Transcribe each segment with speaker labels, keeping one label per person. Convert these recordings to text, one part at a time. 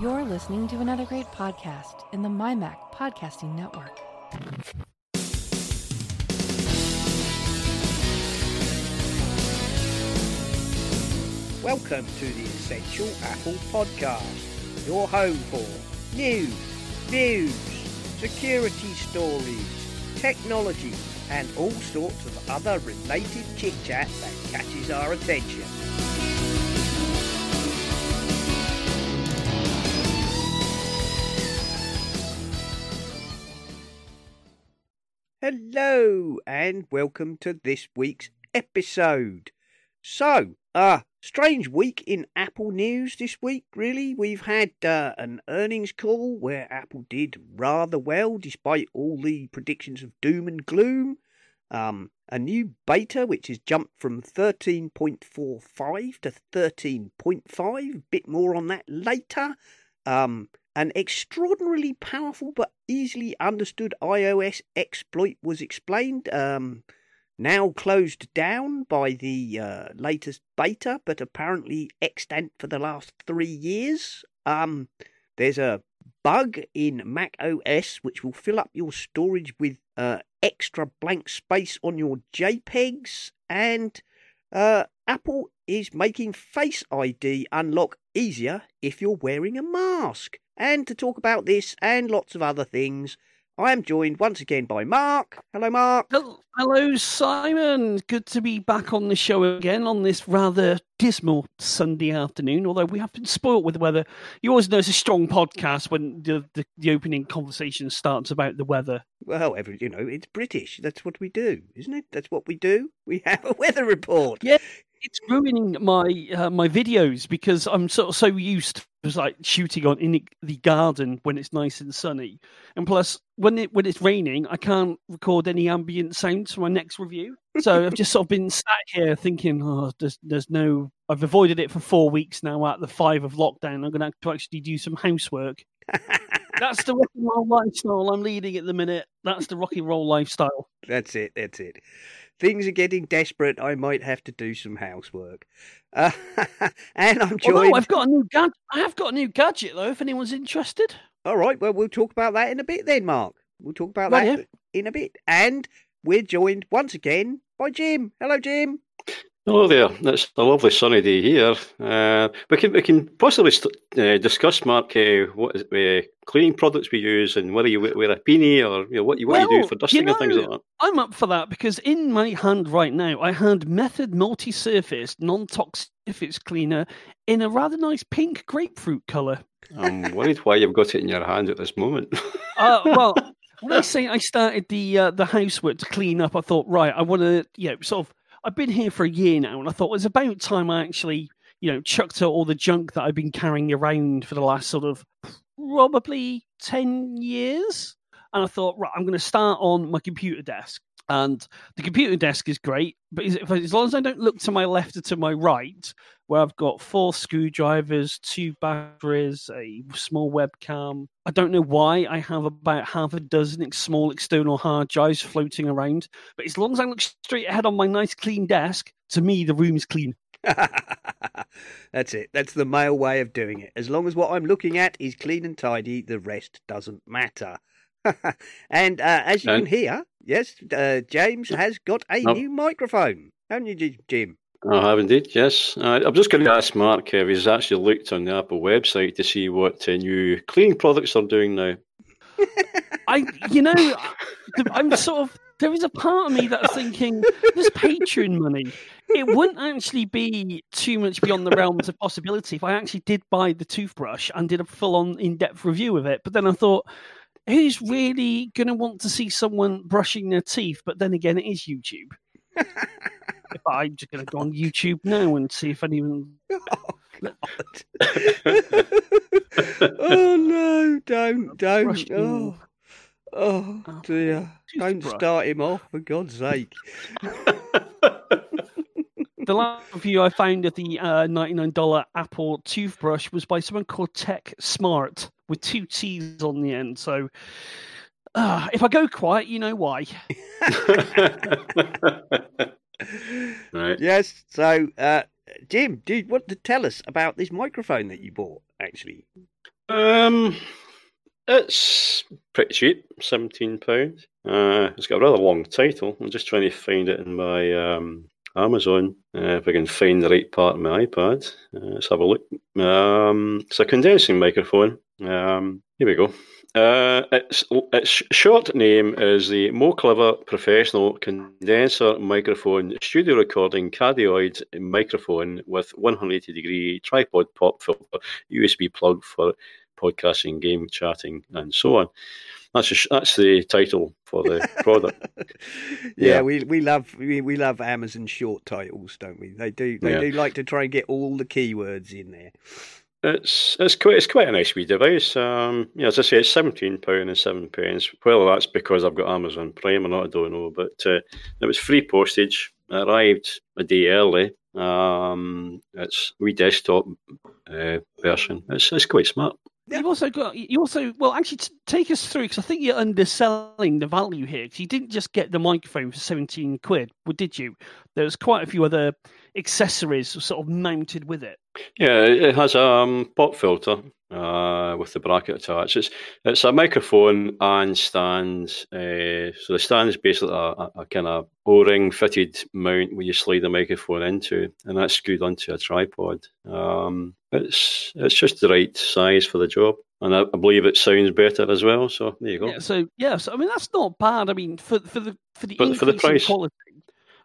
Speaker 1: You're listening to another great podcast in the MyMac Podcasting Network.
Speaker 2: Welcome to the Essential Apple Podcast, your home for news, views, security stories, technology, and all sorts of other related chit chat that catches our attention. Hello, and welcome to this week's episode. So, uh, strange week in Apple news this week, really. We've had uh, an earnings call where Apple did rather well despite all the predictions of doom and gloom. Um, a new beta which has jumped from 13.45 to 13.5. Bit more on that later. Um, an extraordinarily powerful but easily understood iOS exploit was explained. Um, now closed down by the uh, latest beta, but apparently extant for the last three years. Um, there's a bug in Mac OS which will fill up your storage with uh, extra blank space on your JPEGs, and uh, Apple is making Face ID unlock easier if you're wearing a mask. And to talk about this and lots of other things, I am joined once again by Mark. Hello, Mark.
Speaker 3: Hello, Simon. Good to be back on the show again on this rather dismal Sunday afternoon. Although we have been spoilt with the weather. You always know it's a strong podcast when the, the, the opening conversation starts about the weather.
Speaker 2: Well, every, you know, it's British. That's what we do, isn't it? That's what we do. We have a weather report.
Speaker 3: Yeah, it's ruining my uh, my videos because I'm sort of so used to like shooting on in the garden when it's nice and sunny, and plus when it when it's raining, I can't record any ambient sounds for my next review. So I've just sort of been sat here thinking, oh, there's there's no. I've avoided it for four weeks now at the five of lockdown. I'm going to have to actually do some housework. That's the rock and roll lifestyle I'm leading at the minute. That's the rock and roll lifestyle.
Speaker 2: That's it. That's it things are getting desperate. I might have to do some housework. Uh, and I'm joined.
Speaker 3: Although I've got a new gadget. I have got a new gadget though. If anyone's interested.
Speaker 2: All right. Well, we'll talk about that in a bit then, Mark. We'll talk about right, that yeah. in a bit. And we're joined once again by Jim. Hello, Jim.
Speaker 4: Hello there. It's a lovely sunny day here. Uh, we can we can possibly st- uh, discuss, Mark, uh, what is, uh, cleaning products we use and whether you wear a beanie or you know, what you what
Speaker 3: well,
Speaker 4: you do for dusting
Speaker 3: you know,
Speaker 4: and things like that.
Speaker 3: I'm up for that because in my hand right now I had Method multi-surface non-toxic surface cleaner in a rather nice pink grapefruit colour.
Speaker 4: I'm worried why you've got it in your hand at this moment.
Speaker 3: uh, well, when I say I started the uh, the housework to clean up, I thought right, I want to you know sort of I've been here for a year now, and I thought it was about time I actually, you know, chucked out all the junk that I've been carrying around for the last sort of probably 10 years. And I thought, right, I'm going to start on my computer desk. And the computer desk is great, but as long as I don't look to my left or to my right, where I've got four screwdrivers, two batteries, a small webcam. I don't know why I have about half a dozen small external hard drives floating around, but as long as I look straight ahead on my nice clean desk, to me the room is clean.
Speaker 2: That's it. That's the male way of doing it. As long as what I'm looking at is clean and tidy, the rest doesn't matter. and uh, as you and... can hear, yes, uh, James has got a oh. new microphone, haven't you, Jim?
Speaker 4: I have indeed, yes. Uh, I'm just going to ask Mark if he's actually looked on the Apple website to see what uh, new cleaning products are doing now.
Speaker 3: I, you know, I'm sort of. There is a part of me that's thinking this Patreon money. It wouldn't actually be too much beyond the realms of possibility if I actually did buy the toothbrush and did a full-on in-depth review of it. But then I thought, who's really going to want to see someone brushing their teeth? But then again, it is YouTube. if I'm just going to go on YouTube now and see if anyone.
Speaker 2: Oh, oh no! Don't, don't! Oh, oh, oh dear! Don't start him off for God's sake.
Speaker 3: The last review I found of the uh, $99 Apple toothbrush was by someone called Tech Smart with two T's on the end. So uh, if I go quiet, you know why.
Speaker 2: right. Yes. So, uh, Jim, do you want to tell us about this microphone that you bought, actually?
Speaker 4: Um, it's pretty cheap, seventeen pounds. Uh, it's got a rather long title. I'm just trying to find it in my um, Amazon uh, if I can find the right part of my iPad. Uh, let's have a look. Um, it's a condensing microphone. Um, here we go. Uh, its, its short name is the Mo Clever Professional Condenser Microphone Studio Recording Cardioid Microphone with 180 degree tripod pop filter, USB plug for podcasting, game chatting, and so on. That's a, that's the title for the product.
Speaker 2: yeah, yeah, we we love we, we love Amazon short titles, don't we? They do they yeah. do like to try and get all the keywords in there.
Speaker 4: It's it's quite it's quite a nice wee device. Um, yeah, as I say, it's seventeen pound and seven pence. Whether that's because I've got Amazon Prime or not, I don't know. But uh, it was free postage. It arrived a day early. Um, it's wee desktop uh, version. It's it's quite smart.
Speaker 3: You've also got you also well actually take us through because I think you're underselling the value here because you didn't just get the microphone for seventeen quid, well, did you? There's quite a few other accessories sort of mounted with it.
Speaker 4: Yeah, it has a um, pop filter uh, with the bracket attached. It's it's a microphone and stand. Uh, so the stand is basically a, a, kind of O-ring fitted mount where you slide the microphone into, and that's screwed onto a tripod. Um, it's it's just the right size for the job and I, I, believe it sounds better as well. So there you go.
Speaker 3: Yeah, so yes, I mean that's not bad. I mean for for the for the but for the price, quality,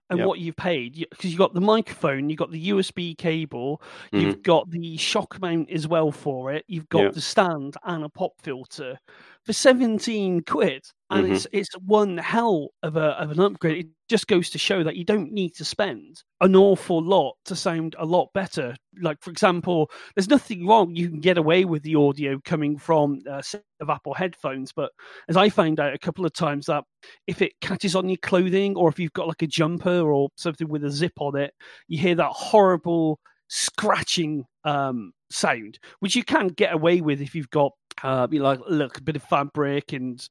Speaker 3: and yep. what you've paid because you've got the microphone, you've got the USB cable, mm-hmm. you've got the shock mount as well for it, you've got yep. the stand and a pop filter for 17 quid and mm-hmm. it's it's one hell of a of an upgrade it just goes to show that you don't need to spend an awful lot to sound a lot better like for example there's nothing wrong you can get away with the audio coming from a set of apple headphones but as i found out a couple of times that if it catches on your clothing or if you've got like a jumper or something with a zip on it you hear that horrible scratching um, sound, which you can get away with if you've got uh, you know, like look a bit of fabric and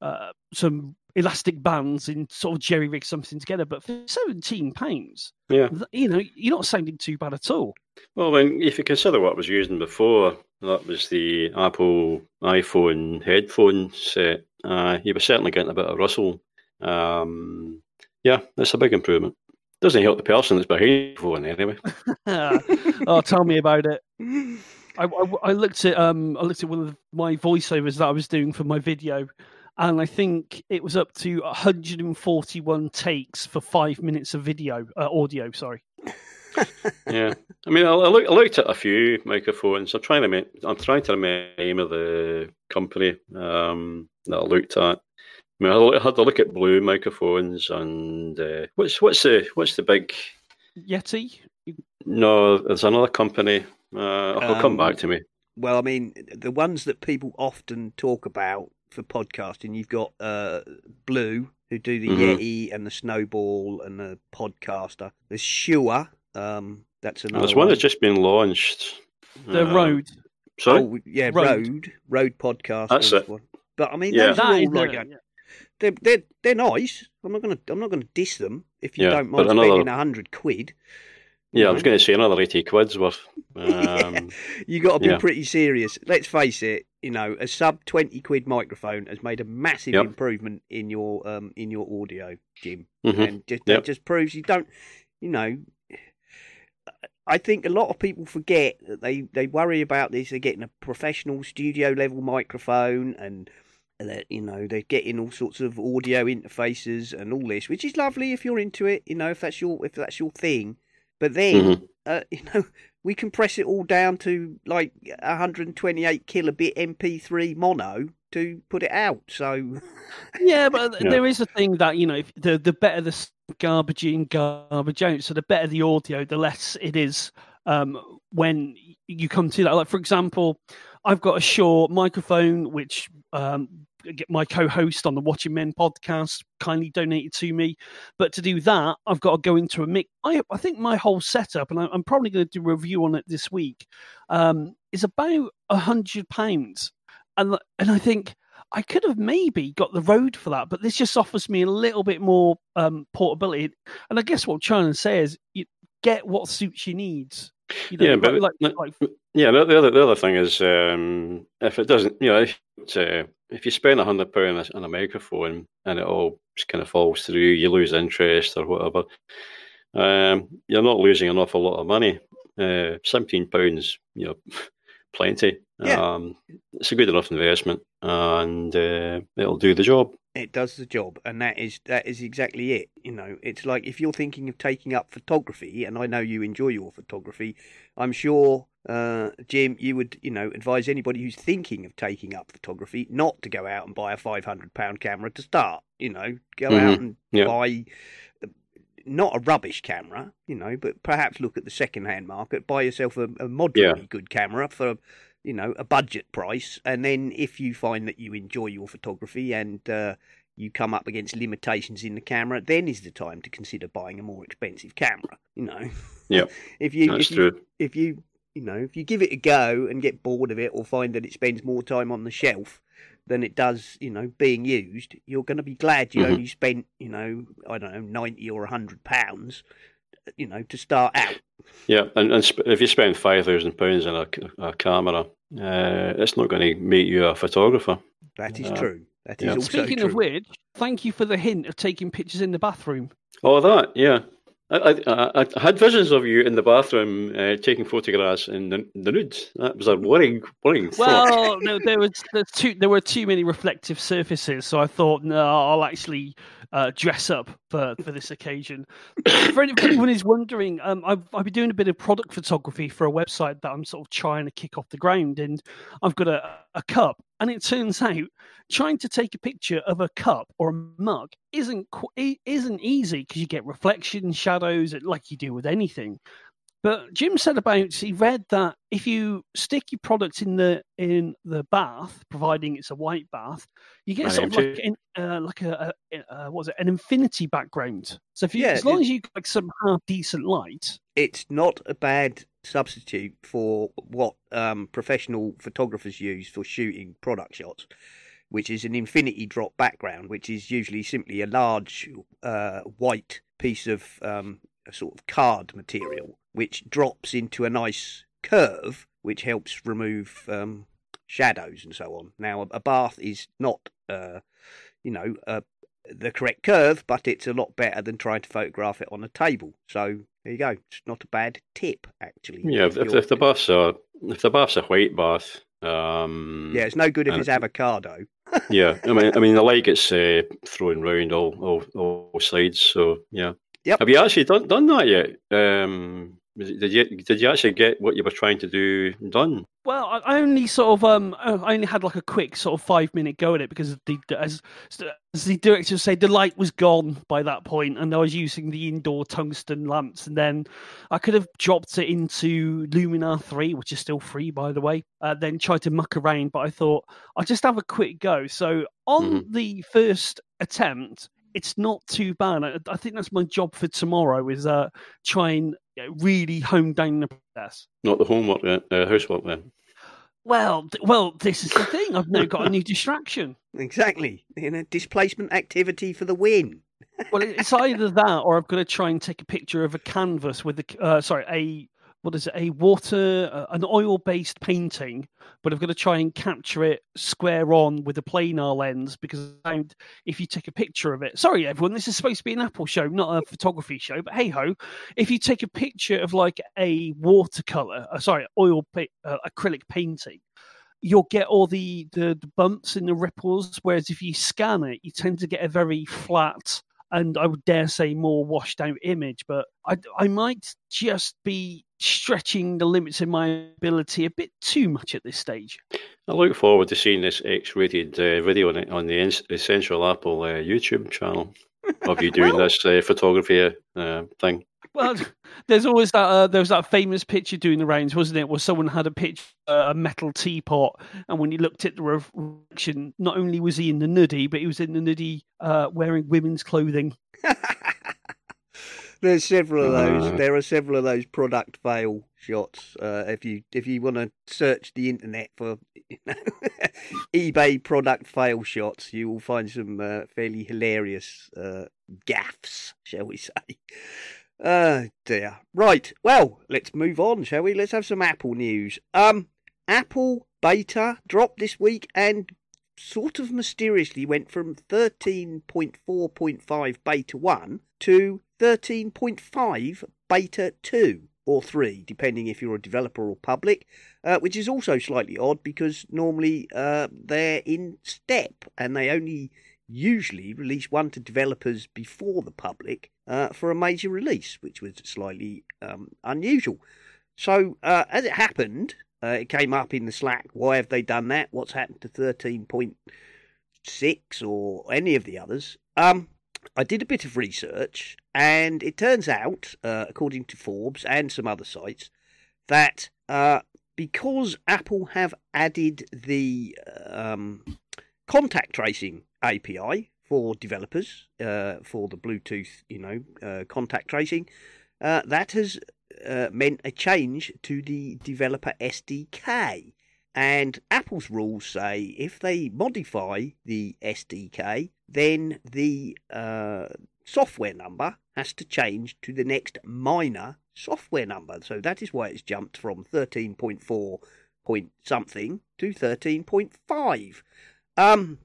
Speaker 3: uh, some elastic bands and sort of jerry rig something together. But for seventeen pounds,
Speaker 4: yeah,
Speaker 3: you know, you're not sounding too bad at all.
Speaker 4: Well, then, if you consider what I was using before, that was the Apple iPhone headphone set. Uh, you were certainly getting a bit of rustle. Um, yeah, that's a big improvement. Doesn't help the person that's behind the phone anyway.
Speaker 3: oh, tell me about it. I, I, I, looked at um I looked at one of my voiceovers that I was doing for my video, and I think it was up to 141 takes for five minutes of video uh, audio. Sorry.
Speaker 4: yeah, I mean, I, I, look, I, looked at a few microphones. I'm trying to make, I'm trying to remember the name of the company um, that I looked at. I mean, I had to look at blue microphones and uh, what's what's the what's the big
Speaker 3: Yeti?
Speaker 4: No, there's another company. Uh, will um, come back to me.
Speaker 2: Well, I mean, the ones that people often talk about for podcasting, you've got uh, Blue, who do the mm-hmm. Yeti and the Snowball and the Podcaster. There's Shure. Um, that's another.
Speaker 4: There's one, one that's just been launched.
Speaker 3: The uh, Rode.
Speaker 4: Sorry.
Speaker 2: Oh, yeah, Rode. Rode, Rode Podcast.
Speaker 4: That's it.
Speaker 2: One. But I mean, yeah. those are all like a, they're they're they're nice. I'm not gonna I'm not gonna diss them if you yeah, don't mind another, spending a hundred quid.
Speaker 4: Yeah, I was going to say another eighty quid's worth. Um,
Speaker 2: yeah, you got to be yeah. pretty serious. Let's face it. You know, a sub twenty quid microphone has made a massive yep. improvement in your um in your audio, Jim, mm-hmm. and just, yep. that just proves you don't. You know, I think a lot of people forget that they, they worry about this. They're getting a professional studio level microphone and that you know they're getting all sorts of audio interfaces and all this, which is lovely if you're into it. You know, if that's your if that's your thing. But then, mm-hmm. uh, you know, we compress it all down to like 128 kilobit MP3 mono to put it out. So,
Speaker 3: yeah, but yeah. there is a thing that you know, the the better the garbage in, garbage out. So the better the audio, the less it is um, when you come to that. Like for example, I've got a Shure microphone which um, my co-host on the Watching Men podcast kindly donated to me. But to do that, I've got to go into a mix. I, I think my whole setup, and I, am probably going to do a review on it this week, um, is about a hundred pounds, and and I think. I could have maybe got the Rode for that, but this just offers me a little bit more um, portability. And I guess what China says, you get what suits your needs.
Speaker 4: You know, yeah, but like, like, Yeah, the, the other the other thing is um, if it doesn't, you know, if, uh, if you spend a hundred pound on a microphone and it all just kind of falls through, you lose interest or whatever. Um, you're not losing an awful lot of money. Uh, Seventeen pounds, you know, plenty.
Speaker 2: Yeah.
Speaker 4: Um, it's a good enough investment, and uh, it'll do the job.
Speaker 2: it does the job and that is that is exactly it you know it's like if you're thinking of taking up photography and i know you enjoy your photography i'm sure uh, jim you would you know advise anybody who's thinking of taking up photography not to go out and buy a 500 pound camera to start you know go out
Speaker 4: Mhm.
Speaker 2: and
Speaker 4: Yeah.
Speaker 2: buy not a rubbish camera you know but perhaps look at the second hand market buy yourself a, a moderately good camera for you know, a budget price, and then if you find that you enjoy your photography and uh, you come up against limitations in the camera, then is the time to consider buying a more expensive camera. You know,
Speaker 4: Yep.
Speaker 2: if you
Speaker 4: That's
Speaker 2: if you
Speaker 4: true.
Speaker 2: if you you know if you give it a go and get bored of it or find that it spends more time on the shelf than it does, you know, being used, you're going to be glad you
Speaker 4: Mhm.
Speaker 2: only spent, you know, I don't know, ninety or a hundred pounds, you know, to start out.
Speaker 4: Yeah, and, and sp- if you spend five thousand pounds on a camera, uh, it's not going to make you a photographer.
Speaker 2: That is
Speaker 4: Uh,
Speaker 2: true. That is
Speaker 4: yeah.
Speaker 2: also
Speaker 3: Speaking
Speaker 2: true.
Speaker 3: of which, thank you for the hint of taking pictures in the bathroom.
Speaker 4: Oh, that, yeah. I, I, I had visions of you in the bathroom uh, taking photographs in the, the nude. That was a worrying, worrying thought.
Speaker 3: Well, no, there was too there were too many reflective surfaces, so I thought no, I'll actually uh, dress up for, for this occasion. for, for anyone who's wondering, um, I've I've been doing a bit of product photography for a website that I'm sort of trying to kick off the ground, and I've got a, a cup, and it turns out trying to take a picture of a cup or a mug isn't isn't easy because you get reflection, shadows, like you do with anything. But Jim said about he read that if you stick your product in the in the bath, providing it's a white bath, you get sort of like an, uh, like a, a, a what was it an infinity background. So if you,
Speaker 2: Yeah,
Speaker 3: as long as you got like some half decent light,
Speaker 2: it's not a bad substitute for what um, professional photographers use for shooting product shots, which is an infinity drop background, which is usually simply a large uh, white piece of um, a sort of card material, which drops into a nice curve, which helps remove um, shadows and so on. Now, a, bath is not, uh, you know, uh, the correct curve, but it's a lot better than trying to photograph it on a table. So there you go. It's not a bad tip, actually.
Speaker 4: Yeah, if, if, if the bath's a if the bath's a white bath, um,
Speaker 2: yeah, it's no good if it's avocado.
Speaker 4: yeah. I mean, I mean, the light gets uh, thrown round all, all all sides. So yeah.
Speaker 2: Yep.
Speaker 4: Have you actually done done that yet? Um, did you did you actually get what you were trying to do done?
Speaker 3: Well, I only sort of um, I only had like a quick sort of five minute go at it because the as, as the director said, the light was gone by that point, and I was using the indoor tungsten lamps, and then I could have dropped it into Luminar three, which is still free by the way. Uh, then tried to muck around, but I thought I'll just have a quick go. So on the first attempt, it's not too bad. I, I think that's my job for tomorrow is uh, try and you know, really hone down the process.
Speaker 4: Not the homework, then, uh, housework then.
Speaker 3: Well, th- well, this is the thing. I've now got a new distraction.
Speaker 2: Exactly. You know, displacement activity for the win.
Speaker 3: Well, it's either that or I've got to try and take a picture of a canvas with the uh, sorry a what is it a water uh, an oil based painting, but I've got to try and capture it square on with a planar lens because if you take a picture of it. Sorry, everyone, this is supposed to be an Apple show, not a photography show. But hey ho, if you take a picture of like a watercolor, uh, sorry, oil pa- uh, acrylic painting. You'll get all the, the, the bumps and the ripples, whereas if you scan it, you tend to get a very flat and I would dare say more washed out image. But I, I might just be stretching the limits of my ability a bit too much at this stage.
Speaker 4: I look forward to seeing this X-rated uh, video on, on the Essential Apple uh, YouTube channel of you doing
Speaker 3: Well-
Speaker 4: this uh, photography uh, thing.
Speaker 3: Well, there's always that. Uh, there was that famous picture doing the rounds, wasn't it? Where someone had a picture, uh, a metal teapot, and when you looked at the reflection, not only was he in the nudie, but he was in the nudie uh, wearing women's clothing.
Speaker 2: There's several of those.
Speaker 4: Uh.
Speaker 2: There are several of those product fail shots. Uh, if you if you want to search the internet for you know, eBay product fail shots, you will find some uh, fairly hilarious uh, gaffs, shall we say? Oh dear. Right. Well, let's move on, shall we? Let's have some Apple news. Um, Apple beta dropped this week and sort of mysteriously went from 13.4.5 beta 1 to 13.5 beta 2 or 3, depending if you're a developer or public, uh, which is also slightly odd because normally uh, they're in step and they only usually release one to developers before the public uh, for a major release, which was slightly um, unusual. So, uh, as it happened, uh, it came up in the Slack. Why have they done that? What's happened to 13.6 or any of the others? Um, I did a bit of research, and it turns out, uh, according to Forbes and some other sites, that uh, because Apple have added the um, contact tracing API for developers uh, for the Bluetooth, you know, uh, contact tracing, uh, that has uh, meant a change to the developer SDK. And Apple's rules say if they modify the SDK, then the uh, software number has to change to the next minor software number. So that is why it's jumped from 13.4 point something to 13.5. Um,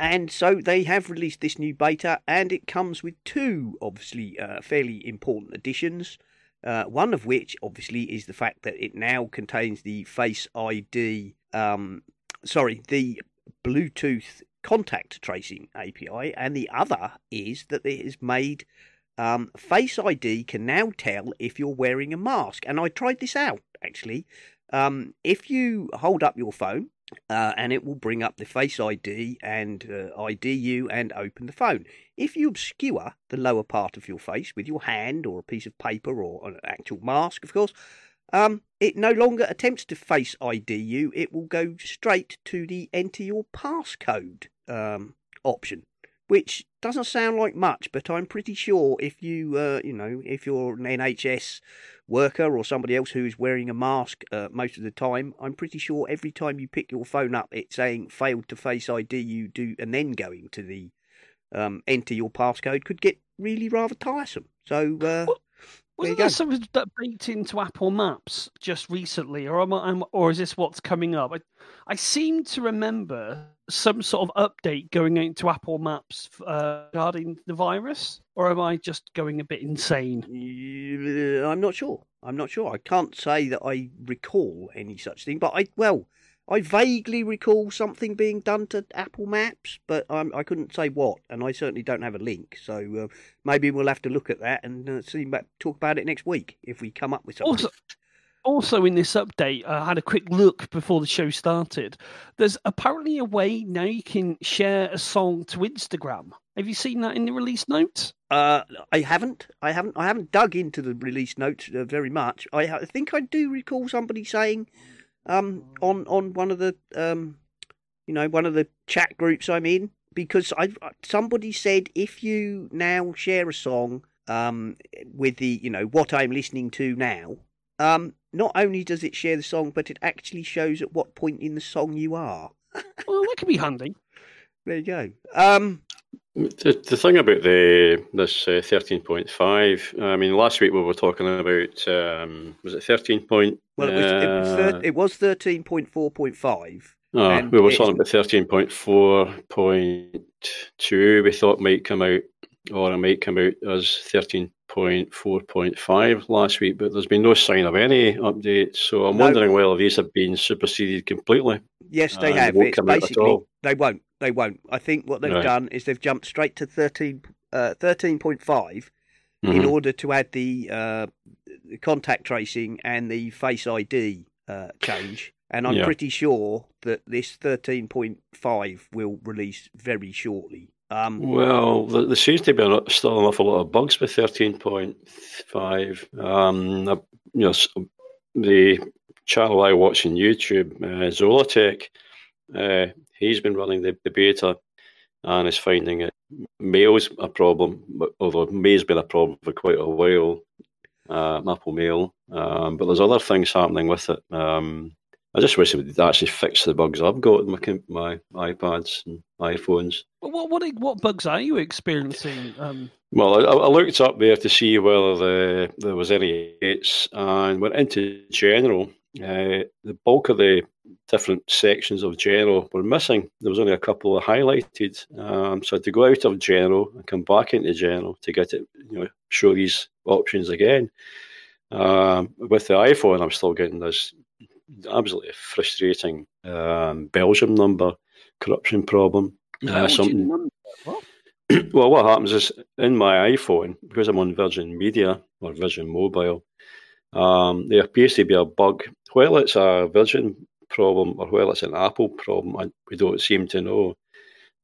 Speaker 2: and so they have released this new beta, and it comes with two, obviously, uh, fairly important additions. Uh, one of which, obviously, is the fact that it now contains the Face ID, um, sorry, the Bluetooth contact tracing API, and the other is that it has made um, Face ID can now tell if you're wearing a mask. And I tried this out actually. Um, if you hold up your phone uh, and it will bring up the Face ID and uh, ID you and open the phone. If you obscure the lower part of your face with your hand or a piece of paper or an actual mask, of course, um, it no longer attempts to Face ID you. It will go straight to the enter your passcode um, option, which doesn't sound like much, but I'm pretty sure if you, uh, you know, if you're an NHS worker or somebody else who is wearing a mask uh, most of the time, I'm pretty sure every time you pick your phone up, it's saying failed to face ID you do, and then going to the um, enter your passcode could get really rather tiresome. So. Uh,
Speaker 3: well, wasn't there something that baked into Apple Maps just recently, or am I, or is this what's coming up? I, I seem to remember some sort of update going into Apple Maps uh, regarding the virus, or am I just going a bit insane?
Speaker 2: I'm not sure. I'm not sure. I can't say that I recall any such thing, but I well, I vaguely recall something being done to Apple Maps, but um, I couldn't say what, and I certainly don't have a link. So uh, maybe we'll have to look at that and uh, see about talk about it next week if we come up with something.
Speaker 3: Also, also in this update, I had a quick look before the show started. There's apparently a way now you can share a song to Instagram. Have you seen that in the release notes?
Speaker 2: Uh, I haven't. I haven't. I haven't dug into the release notes uh, very much. I, I think I do recall somebody saying um, on on one of the um, you know one of the chat groups I'm in because I somebody said if you now share a song um, with the you know what I'm listening to now, um, not only does it share the song, but it actually shows at what point in the song you are.
Speaker 3: well, that could be handy.
Speaker 2: There you go. Um,
Speaker 4: the, the thing about the this uh, thirteen point five, I mean, last week we were talking about um, was it thirteen point?
Speaker 2: Well, it was, uh, it was, thir- it was thirteen point four point five.
Speaker 4: Oh, we were talking about thirteen point four point two. We thought might come out, or it might come out as thirteen point four point five last week, but there's been no sign of any updates. So I'm no. wondering whether these have been superseded completely.
Speaker 2: Yes, they have. It's basically they won't. They won't. I think what they've done is they've jumped straight to 13, uh, 13.5 mm-hmm. in order to add the, uh, the contact tracing and the Face ID uh, change. And I'm yeah. pretty sure that this 13.5 will release very shortly. Um,
Speaker 4: well, there seems to be still an awful lot of bugs with 13.5. Um, you know, the channel I watch on YouTube, uh, uh, he's been running the, the beta and is finding it mail's a problem, although May's been a problem for quite a while, uh, Apple Mail. Um, but there's other things happening with it. Um, I just wish it would actually fix the bugs I've got in my my iPads and iPhones.
Speaker 3: Well, what what what bugs are you experiencing? Um...
Speaker 4: Well, I, I, looked up there to see whether the, there was any hits, and went into general. Uh, the bulk of the different sections of general were missing. There was only a couple of highlighted, um, so I had to go out of general and come back into general to get it, you know, show these options again. Um, with the iPhone, I'm still getting this absolutely frustrating um, Belgium number corruption problem.
Speaker 3: Uh, something.
Speaker 4: well, what happens is in my iPhone, because I'm on Virgin Media or Virgin Mobile, um, there appears to be a bug. Whether it's a Virgin problem or whether it's an Apple problem, I, we don't seem to know.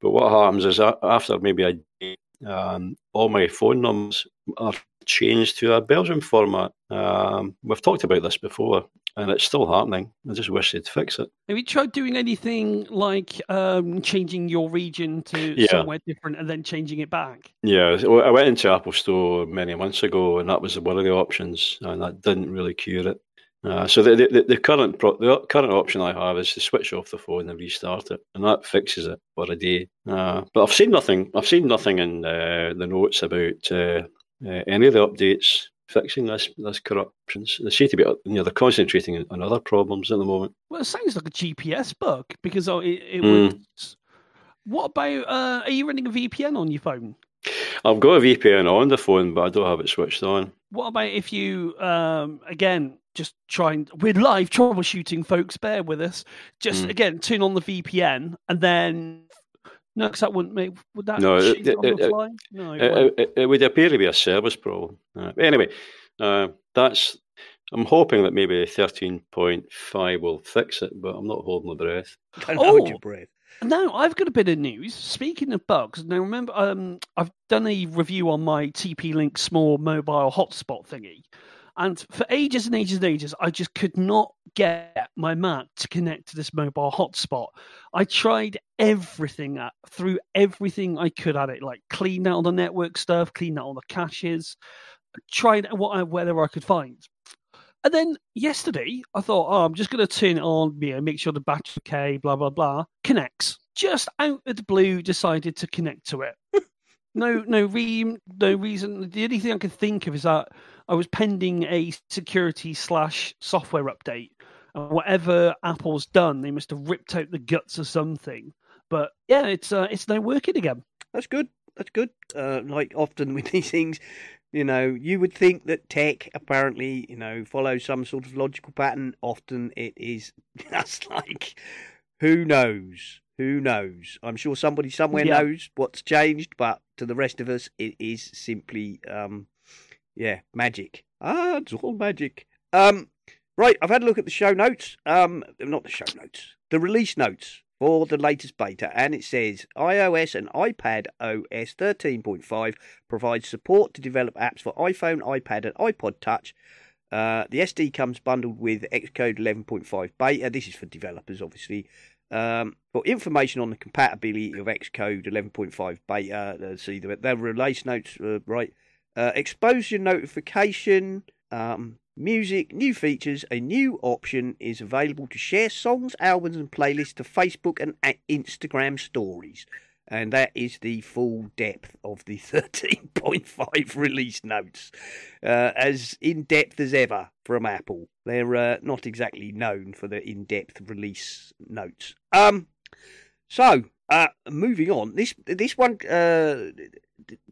Speaker 4: But what happens is after maybe a day, um, all my phone numbers are changed to a Belgium format. Um, we've talked about this before, and it's still happening. I just wish they'd fix it.
Speaker 3: Have you tried doing anything like um, changing your region to yeah. somewhere different and then changing it back?
Speaker 4: Yeah, I went into Apple Store many months ago, and that was one of the options, and that didn't really cure it. Uh, so the, the, the current pro, the current option I have is to switch off the phone and restart it, and that fixes it for a day. Uh, but I've seen nothing. I've seen nothing in uh, the notes about uh, uh, any of the updates fixing this this corruption. They seem to be you know they're concentrating on other problems at the moment.
Speaker 3: Well, it sounds like a GPS bug because oh, it, it mm. would. What about? Uh, are you running a VPN on your phone?
Speaker 4: I've got a VPN on the phone, but I don't have it switched on.
Speaker 3: What about if you um, again just trying? We're live troubleshooting, folks. Bear with us. Just mm. again, turn on the VPN and then no, because that wouldn't make. Would that no, it, it, it, no
Speaker 4: it, it, would appear to be a service problem. Uh, anyway, uh, that's. I'm hoping that maybe 13.5 will fix it, but I'm not holding my breath.
Speaker 2: Don't oh, hold your breath.
Speaker 3: Now I've got a bit of news. Speaking of bugs, now remember, um, I've done a review on my TP-Link small mobile hotspot thingy, and for ages and ages and ages, I just could not get my Mac to connect to this mobile hotspot. I tried everything uh, at, through everything I could at it, like cleaned out all the network stuff, cleaned out all the caches, tried what I, whether I could find. And then yesterday, I thought, oh, I'm just going to turn it on, you know, make sure the battery's okay, blah blah blah. Connects. Just out of the blue, decided to connect to it. no, no, re- no reason. The only thing I could think of is that I was pending a security slash software update. And whatever Apple's done, they must have ripped out the guts of something. But yeah, it's uh, it's now working again.
Speaker 2: That's good. That's good. Uh, like often with these things, you know, you would think that tech apparently, you know, follows some sort of logical pattern. Often it is just like, who knows? Who knows? I'm sure somebody somewhere yeah. knows what's changed, but to the rest of us, it is simply um, yeah, magic. Ah, it's all magic. Um, right, I've had a look at the show notes. Um, not the show notes, the release notes for the latest beta, and it says iOS and iPad OS 13.5 provides support to develop apps for iPhone, iPad, and iPod Touch. Uh, the SD comes bundled with Xcode 11.5 beta. This is for developers, obviously. Um, for information on the compatibility of Xcode 11.5 beta, uh, see the, the release notes, uh, right? Uh, exposure notification, um, music, new features. A new option is available to share songs, albums, and playlists to Facebook and Instagram stories. And that is the full depth of the 13.5 release notes. Uh, as in depth as ever from Apple. They're uh, not exactly known for the in depth release notes. Um, so, uh, moving on. This this one uh,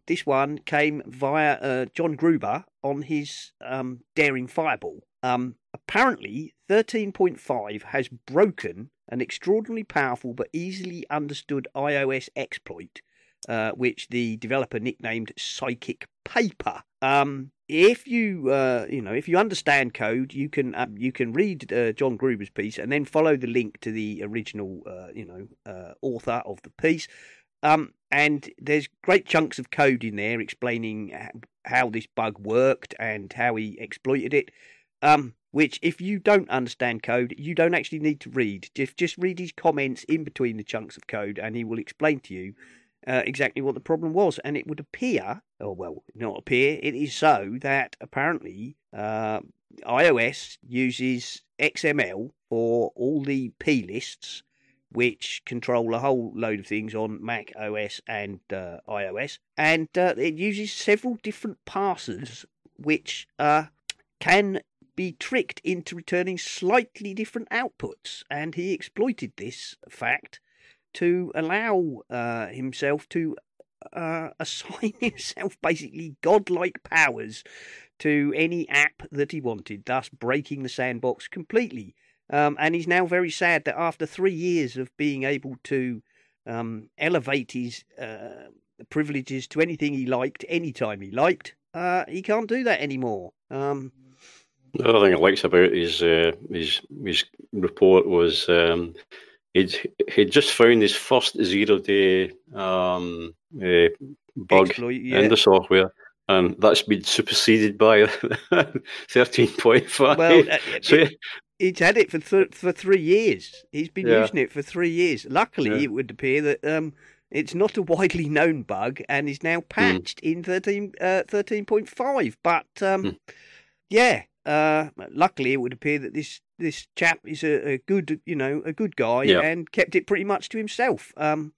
Speaker 2: this one came via uh, John Gruber on his um, Daring Fireball. Um, apparently, 13.5 has broken an extraordinarily powerful but easily understood iOS exploit, uh, which the developer nicknamed Psychic Paper. Um, if you uh, you know if you understand code, you can um, you can read uh, John Gruber's piece and then follow the link to the original uh, you know uh, author of the piece. Um, and there's great chunks of code in there explaining how this bug worked and how he exploited it. Um, which, if you don't understand code, you don't actually need to read. Just just read his comments in between the chunks of code, and he will explain to you uh, exactly what the problem was. And it would appear, or well, not appear, it is so that apparently uh, iOS uses XML for all the P lists, which control a whole load of things on Mac OS and uh, iOS, and uh, it uses several different parsers which uh, can be tricked into returning slightly different outputs, and he exploited this fact to allow uh, himself to uh, assign himself basically godlike powers to any app that he wanted, thus breaking the sandbox completely. Um, and he's now very sad that after three years of being able to um, elevate his uh, privileges to anything he liked, anytime he liked, uh, he can't do that anymore. Um,
Speaker 4: the other thing I liked about his uh, his his report was um, he'd he'd just found his first zero day um, uh, bug Exploit, yeah. in the software, and that's been superseded by thirteen point five. Well, uh,
Speaker 2: so, it, he's had it for th- for three years. He's been yeah. using it for three years. Luckily, yeah. it would appear that um, it's not a widely known bug and is now hmm. patched mm. in 13, uh, 13.5. But um, mm. yeah, uh, luckily, it would appear that this this chap is a, a good, you know, a good guy yeah. and kept it pretty much to himself. Um,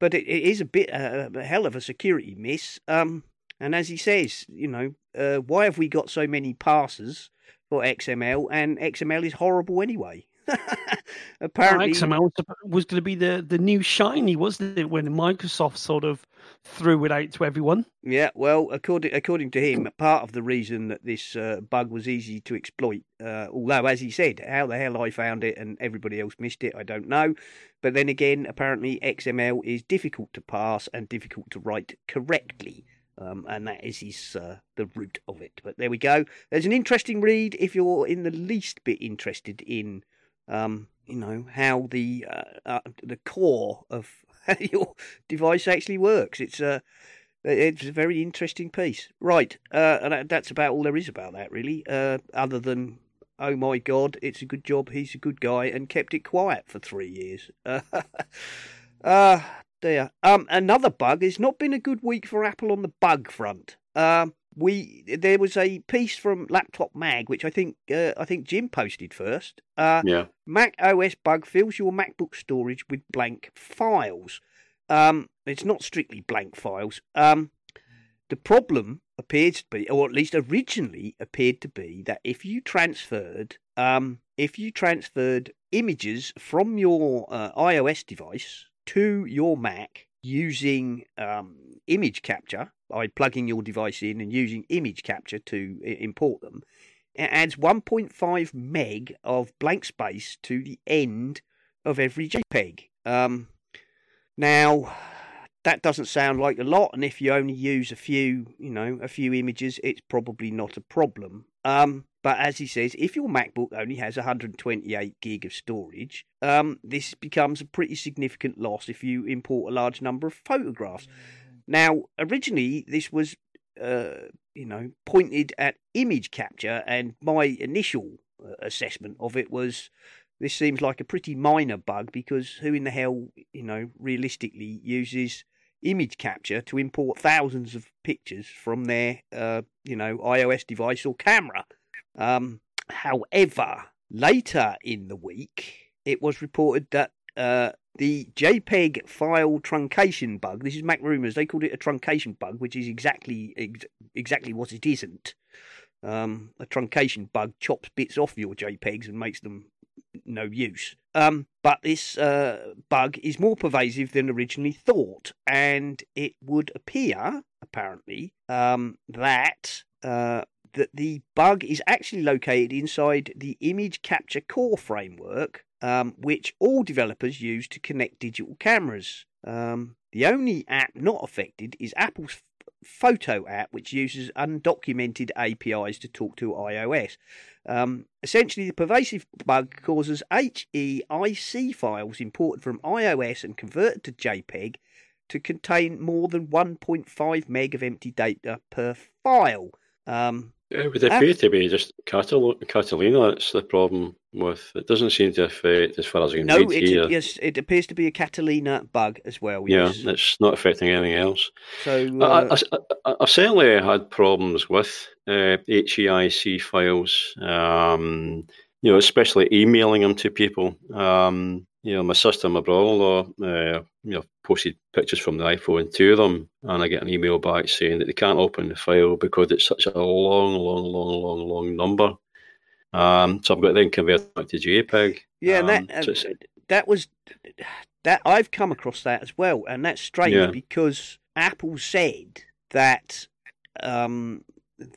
Speaker 2: but it, it is a bit uh, a hell of a security miss. Um, and as he says, you know, uh, why have we got so many parsers for XML? And XML is horrible anyway. Apparently,
Speaker 3: XML was going to be the, the new shiny, wasn't it? When Microsoft sort of threw it out to everyone.
Speaker 2: Yeah, well, according according to him, part of the reason that this uh, bug was easy to exploit, uh, although as he said, how the hell I found it and everybody else missed it, I don't know. But then again, apparently XML is difficult to parse and difficult to write correctly. Um, and that is his uh, the root of it. But there we go. There's an interesting read if you're in the least bit interested in um, you know how the uh, uh, the core of your device actually works. It's a it's a very interesting piece, right? Uh, and that's about all there is about that, really. Uh, other than oh my god, it's a good job. He's a good guy and kept it quiet for three years. uh, dear. Um, another bug. It's not been a good week for Apple on the bug front. Um, we there was a piece from Laptop Mag, which I think uh, I think Jim posted first.
Speaker 4: Uh, yeah.
Speaker 2: Mac OS bug fills your MacBook storage with blank files. Um, it's not strictly blank files. Um, the problem appears to be, or at least originally appeared to be, that if you transferred, um, if you transferred images from your uh, iOS device to your Mac using um, image capture, by plugging your device in and using image capture to import them, it adds 1.5 meg of blank space to the end of every JPEG. Um, now, that doesn't sound like a lot, and if you only use a few, you know, a few images, it's probably not a problem. Um, but as he says, if your MacBook only has 128 gig of storage, um, this becomes a pretty significant loss if you import a large number of photographs. Now, originally, this was, uh, you know, pointed at image capture, and my initial uh, assessment of it was this seems like a pretty minor bug because who in the hell, you know, realistically uses image capture to import thousands of pictures from their, uh, you know, iOS device or camera? Um, however, later in the week, it was reported that uh, the JPEG file truncation bug. This is Mac Rumors. They called it a truncation bug, which is exactly ex- exactly what it isn't. Um, a truncation bug chops bits off your JPEGs and makes them no use. Um, but this uh, bug is more pervasive than originally thought, and it would appear, apparently, um, that uh, that the bug is actually located inside the image capture core framework um, which all developers use to connect digital cameras. Um, the only app not affected is Apple's Photo app, which uses undocumented APIs to talk to iOS. Um, essentially, the pervasive bug causes HEIC files imported from iOS and converted to JPEG to contain more than 1.5 meg of empty data per file. Um,
Speaker 4: It would appear to be just Catal- Catalina. That's the problem with it. Doesn't seem to affect, as far as I can
Speaker 2: No,
Speaker 4: read
Speaker 2: it,
Speaker 4: here.
Speaker 2: yes, it appears to be a Catalina bug as well.
Speaker 4: Yeah, it's not affecting anything else.
Speaker 2: So
Speaker 4: I,
Speaker 2: uh,
Speaker 4: I, I, I've certainly had problems with uh, HEIC files. Um, you know, especially emailing them to people. Um, you know, my sister, my brother-in-law, uh, you know, posted pictures from the iPhone to them, and I get an email back saying that they can't open the file because it's such a long, long, long, long, long number. Um, so I've got to then convert back to JPEG.
Speaker 2: yeah, and
Speaker 4: um,
Speaker 2: that
Speaker 4: so
Speaker 2: uh, that was that I've come across that as well, and that's strange
Speaker 4: Yeah.
Speaker 2: because Apple said that um,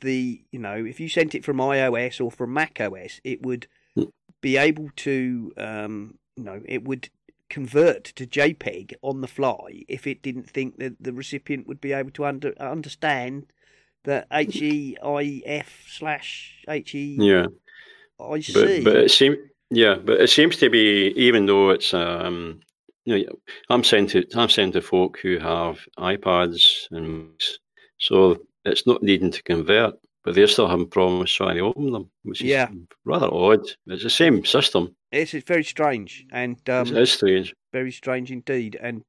Speaker 2: the you know if you sent it from iOS or from Mac OS, it would
Speaker 4: Mm.
Speaker 2: be able to um, you know it would convert to JPEG on the fly if it didn't think that the recipient would be able to under, understand the HEIF slash HEIC.
Speaker 4: yeah. but but it seems yeah, but it seems to be even though it's um you know I'm sent to I'm sent to folk who have iPads and so it's not needing to convert, but they're still having problems trying to open them, which is
Speaker 2: Yeah.
Speaker 4: rather odd. It's the same system.
Speaker 2: It's, it's very strange and um,
Speaker 4: it is strange.
Speaker 2: very strange indeed. And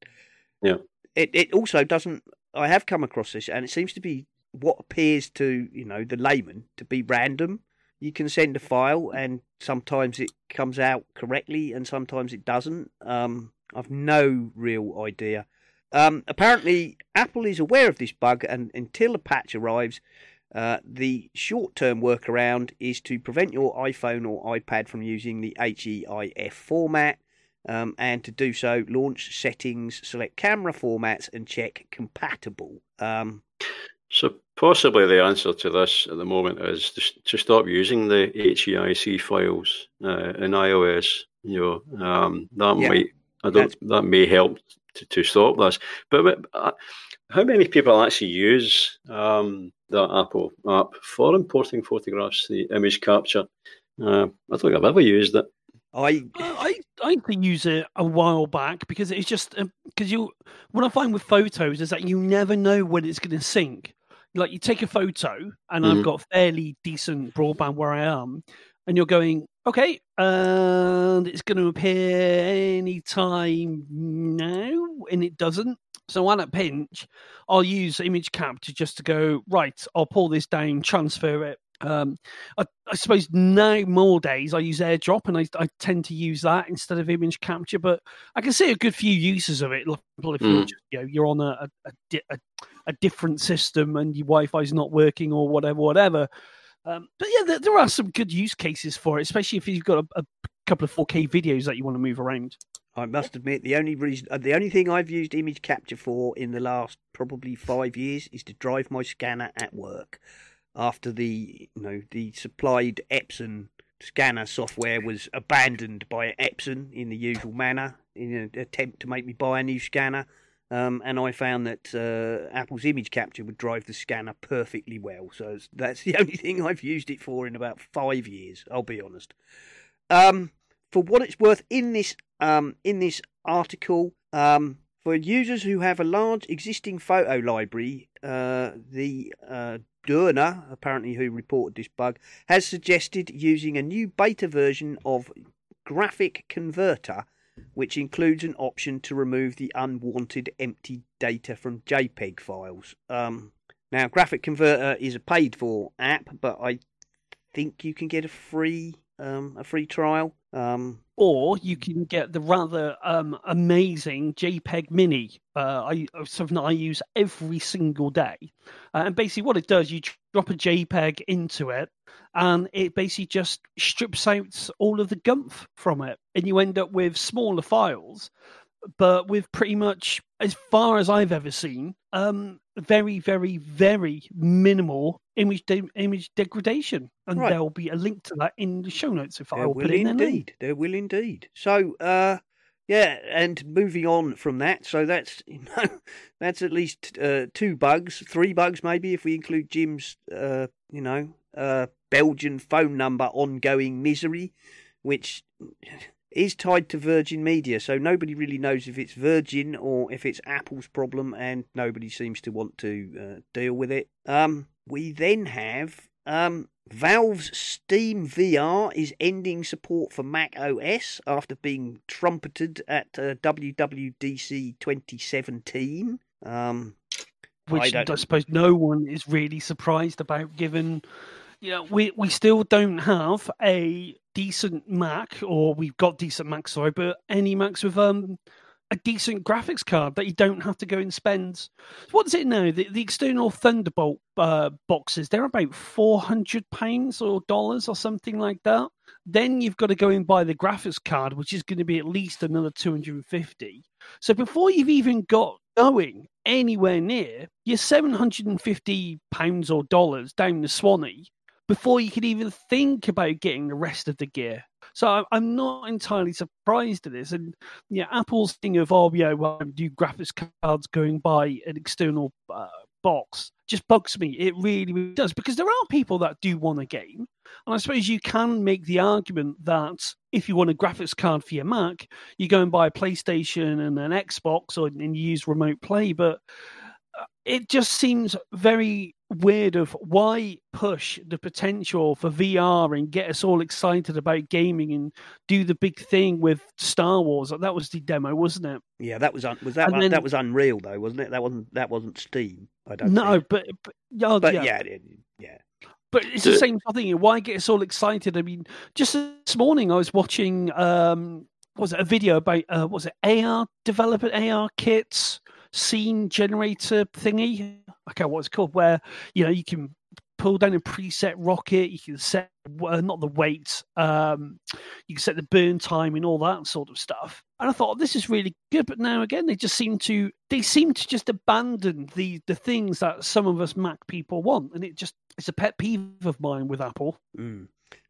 Speaker 4: Yeah.
Speaker 2: it it also doesn't. I have come across this, and it seems to be what appears to you know the layman to be random. You can send a file, and sometimes it comes out correctly, and sometimes it doesn't. Um, I've no real idea. Um, apparently, Apple is aware of this bug, and until a patch arrives, uh, the short-term workaround is to prevent your iPhone or iPad from using the HEIF format. Um, and to do so, launch settings, select camera formats, and check compatible. Um,
Speaker 4: So possibly the answer to this at the moment is to, to stop using the HEIC files uh, in iOS. You know, um, that
Speaker 2: Yeah,
Speaker 4: might I don't. That may help to, to stop this. But, but uh, how many people actually use um, the Apple app for importing photographs, the image capture? Uh, I don't think I've ever used it.
Speaker 2: I
Speaker 3: I I used use it a while back because it's just because you what I find with photos is that you never know when it's going to sync. Like you take a photo, and
Speaker 4: Mhm.
Speaker 3: I've got fairly decent broadband where I am, and you're going okay, and it's going to appear any time now, and it doesn't. So on a pinch, I'll use image capture just to go right. I'll pull this down, transfer it. Um, I, I suppose now more days I use AirDrop, and I, I tend to use that instead of image capture. But I can see a good few uses of it. Like, if you're
Speaker 4: Mm.
Speaker 3: just, you know you're on a a, a, a a different system and your Wi-Fi's not working or whatever, whatever. Um, but yeah, there, there are some good use cases for it, especially if you've got a, a couple of 4K videos that you want to move around.
Speaker 2: I must admit the only reason, uh, the only thing I've used image capture for in the last probably five years is to drive my scanner at work. After the you know the supplied Epson scanner software was abandoned by Epson in the usual manner in an attempt to make me buy a new scanner. Um, and I found that uh, Apple's image capture would drive the scanner perfectly well. So that's the only thing I've used it for in about five years. I'll be honest. Um, for what it's worth, in this um, in this article, um, for users who have a large existing photo library, uh, the uh, Doerner, apparently who reported this bug, has suggested using a new beta version of Graphic Converter, which includes an option to remove the unwanted empty data from JPEG files. Um, now, Graphic Converter is a paid-for app, but I think you can get a free um, a free trial. Um,
Speaker 3: Or you can get the rather um, amazing JPEG Mini. Uh, I something I use every single day, uh, and basically what it does, you drop a JPEG into it, and it basically just strips out all of the gumph from it, and you end up with smaller files, but with pretty much, as far as I've ever seen, um, very, very, very minimal image de- image degradation. And
Speaker 2: Right.
Speaker 3: there'll be a link to that in the show notes if
Speaker 2: There
Speaker 3: I'll
Speaker 2: will
Speaker 3: put it in there.
Speaker 2: indeed. There will indeed. So, uh, yeah, and moving on from that, so that's you know, that's at least uh, two bugs, three bugs maybe if we include Jim's, uh, you know, uh, Belgian phone number ongoing misery, which is tied to Virgin Media. So nobody really knows if it's Virgin or if it's Apple's problem, and nobody seems to want to uh, deal with it. Um, we then have Um, Valve's Steam VR is ending support for Mac OS after being trumpeted at uh, WWDC 2017. Um,
Speaker 3: which
Speaker 2: I
Speaker 3: I, suppose no one is really surprised about, given you know we we still don't have a decent Mac, or we've got decent Macs, sorry, but any Macs with um a decent graphics card that you don't have to go and spend. What is it now? The, the external Thunderbolt uh, boxes they're about four hundred pounds or dollars or something like that. Then you've got to go and buy the graphics card, which is going to be at least another two hundred and fifty. So before you've even got going anywhere near, you're seven hundred and fifty pounds or dollars down the Swanee before you could even think about getting the rest of the gear. So I'm not entirely surprised at this. And yeah, Apple's thing of oh yeah, well, do graphics cards going by an external uh, box just bugs me. It really, really does because there are people that do want a game, and I suppose you can make the argument that if you want a graphics card for your Mac, you go and buy a PlayStation and an Xbox, or and use Remote Play. But uh, it just seems very weird of why push the potential for VR and get us all excited about gaming and do the big thing with Star Wars. That was the demo, wasn't it?
Speaker 2: yeah, that was un- was that
Speaker 3: And then-
Speaker 2: that was Unreal though, wasn't it? That wasn't that wasn't Steam. I don't.
Speaker 3: Know.
Speaker 2: No,
Speaker 3: but, but, yeah,
Speaker 2: but
Speaker 3: yeah,
Speaker 2: yeah, it- yeah.
Speaker 3: But it's the
Speaker 4: The-
Speaker 3: same thing. Why get us all excited? I mean, just this morning I was watching. Um, what was it a video about? Uh, what was it AR developer AR kits scene generator thingy? I can't what it's called. Where you know you can pull down a preset rocket. You can set uh, not the weight. Um, you can set the burn time and all that sort of stuff. And I thought this is really good. But now again, they just seem to they seem to just abandon the the things that some of us Mac people want, and it just it's a pet peeve of mine with Apple.
Speaker 2: Mm.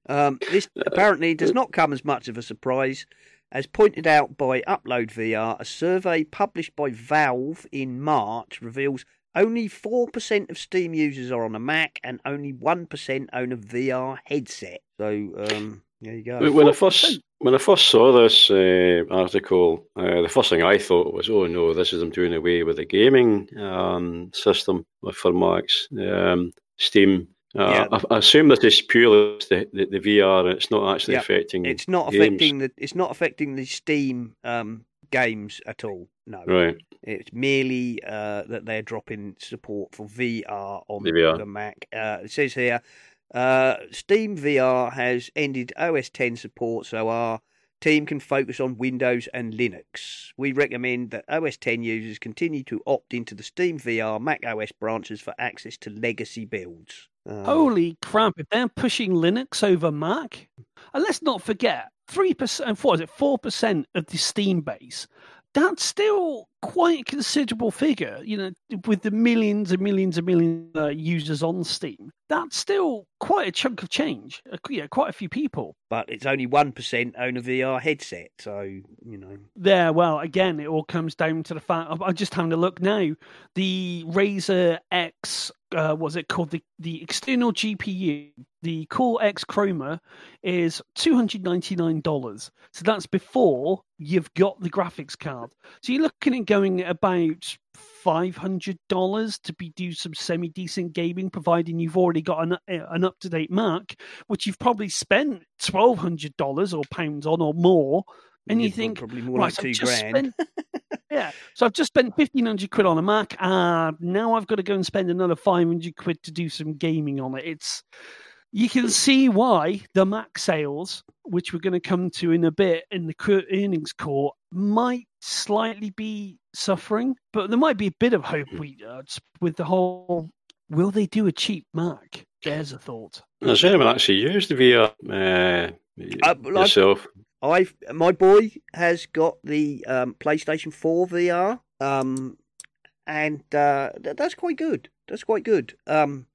Speaker 2: Um, this apparently does not come as much of a surprise. As pointed out by Upload VR, a survey published by Valve in March reveals only 4% of Steam users are on a Mac and only 1% own a VR headset. So, um, there you go.
Speaker 4: When I first when I first saw this uh, article, uh, the first thing I thought was, "Oh no, this is them doing away with the gaming um, system for Macs, um, Steam." Uh,
Speaker 2: Yeah.
Speaker 4: I, I assume this is purely the, the, the VR, and it's not actually
Speaker 2: Yeah,
Speaker 4: affecting.
Speaker 2: It's not
Speaker 4: games.
Speaker 2: affecting the it's not affecting the Steam um, games at all. No,
Speaker 4: Right.
Speaker 2: It's merely uh, that they're dropping support for VR on
Speaker 4: The VR.
Speaker 2: the Mac. Uh, it says here, uh, Steam VR has ended OS 10 support, so our team can focus on Windows and Linux. We recommend that OS 10 users continue to opt into the Steam VR Mac OS branches for access to legacy builds. Um,
Speaker 3: Holy crap! If they're pushing Linux over Mac, and let's not forget three percent, what is it, four percent of the Steam base. That's still quite a considerable figure, you know, with the millions and millions and millions of users on Steam. That's still quite a chunk of change. Uh, yeah, quite a few people.
Speaker 2: but it's only 1% own a VR headset, so, you know.
Speaker 3: There, well, again, it all comes down to the fact. I'm- just having a look now. The Razer X, uh, was it called the the external GPU? The Core X Chroma is two hundred ninety nine dollars. So that's before you've got the graphics card. So you're looking at going at about five hundred dollars to be do some semi decent gaming, providing you've already got an an up to date Mac, which you've probably spent twelve hundred dollars or pounds on or more. And you think,
Speaker 2: Probably more
Speaker 3: right,
Speaker 2: like two grand.
Speaker 3: spent- yeah, so I've just spent fifteen hundred quid on a Mac, and now I've got to go and spend another five hundred quid to do some gaming on it. It's you can see why the Mac sales, which we're going to come to in a bit in the cur- earnings call, might slightly be suffering, but there might be a bit of hope we, uh, with the whole. Will they do a cheap Mac? There's a thought.
Speaker 4: Has anyone actually used the VR uh,
Speaker 2: Uh, well, I've-
Speaker 4: yourself?
Speaker 2: I've my boy has got the um, PlayStation 4 VR, um, and uh, th- that's quite good. That's quite good. Um, w-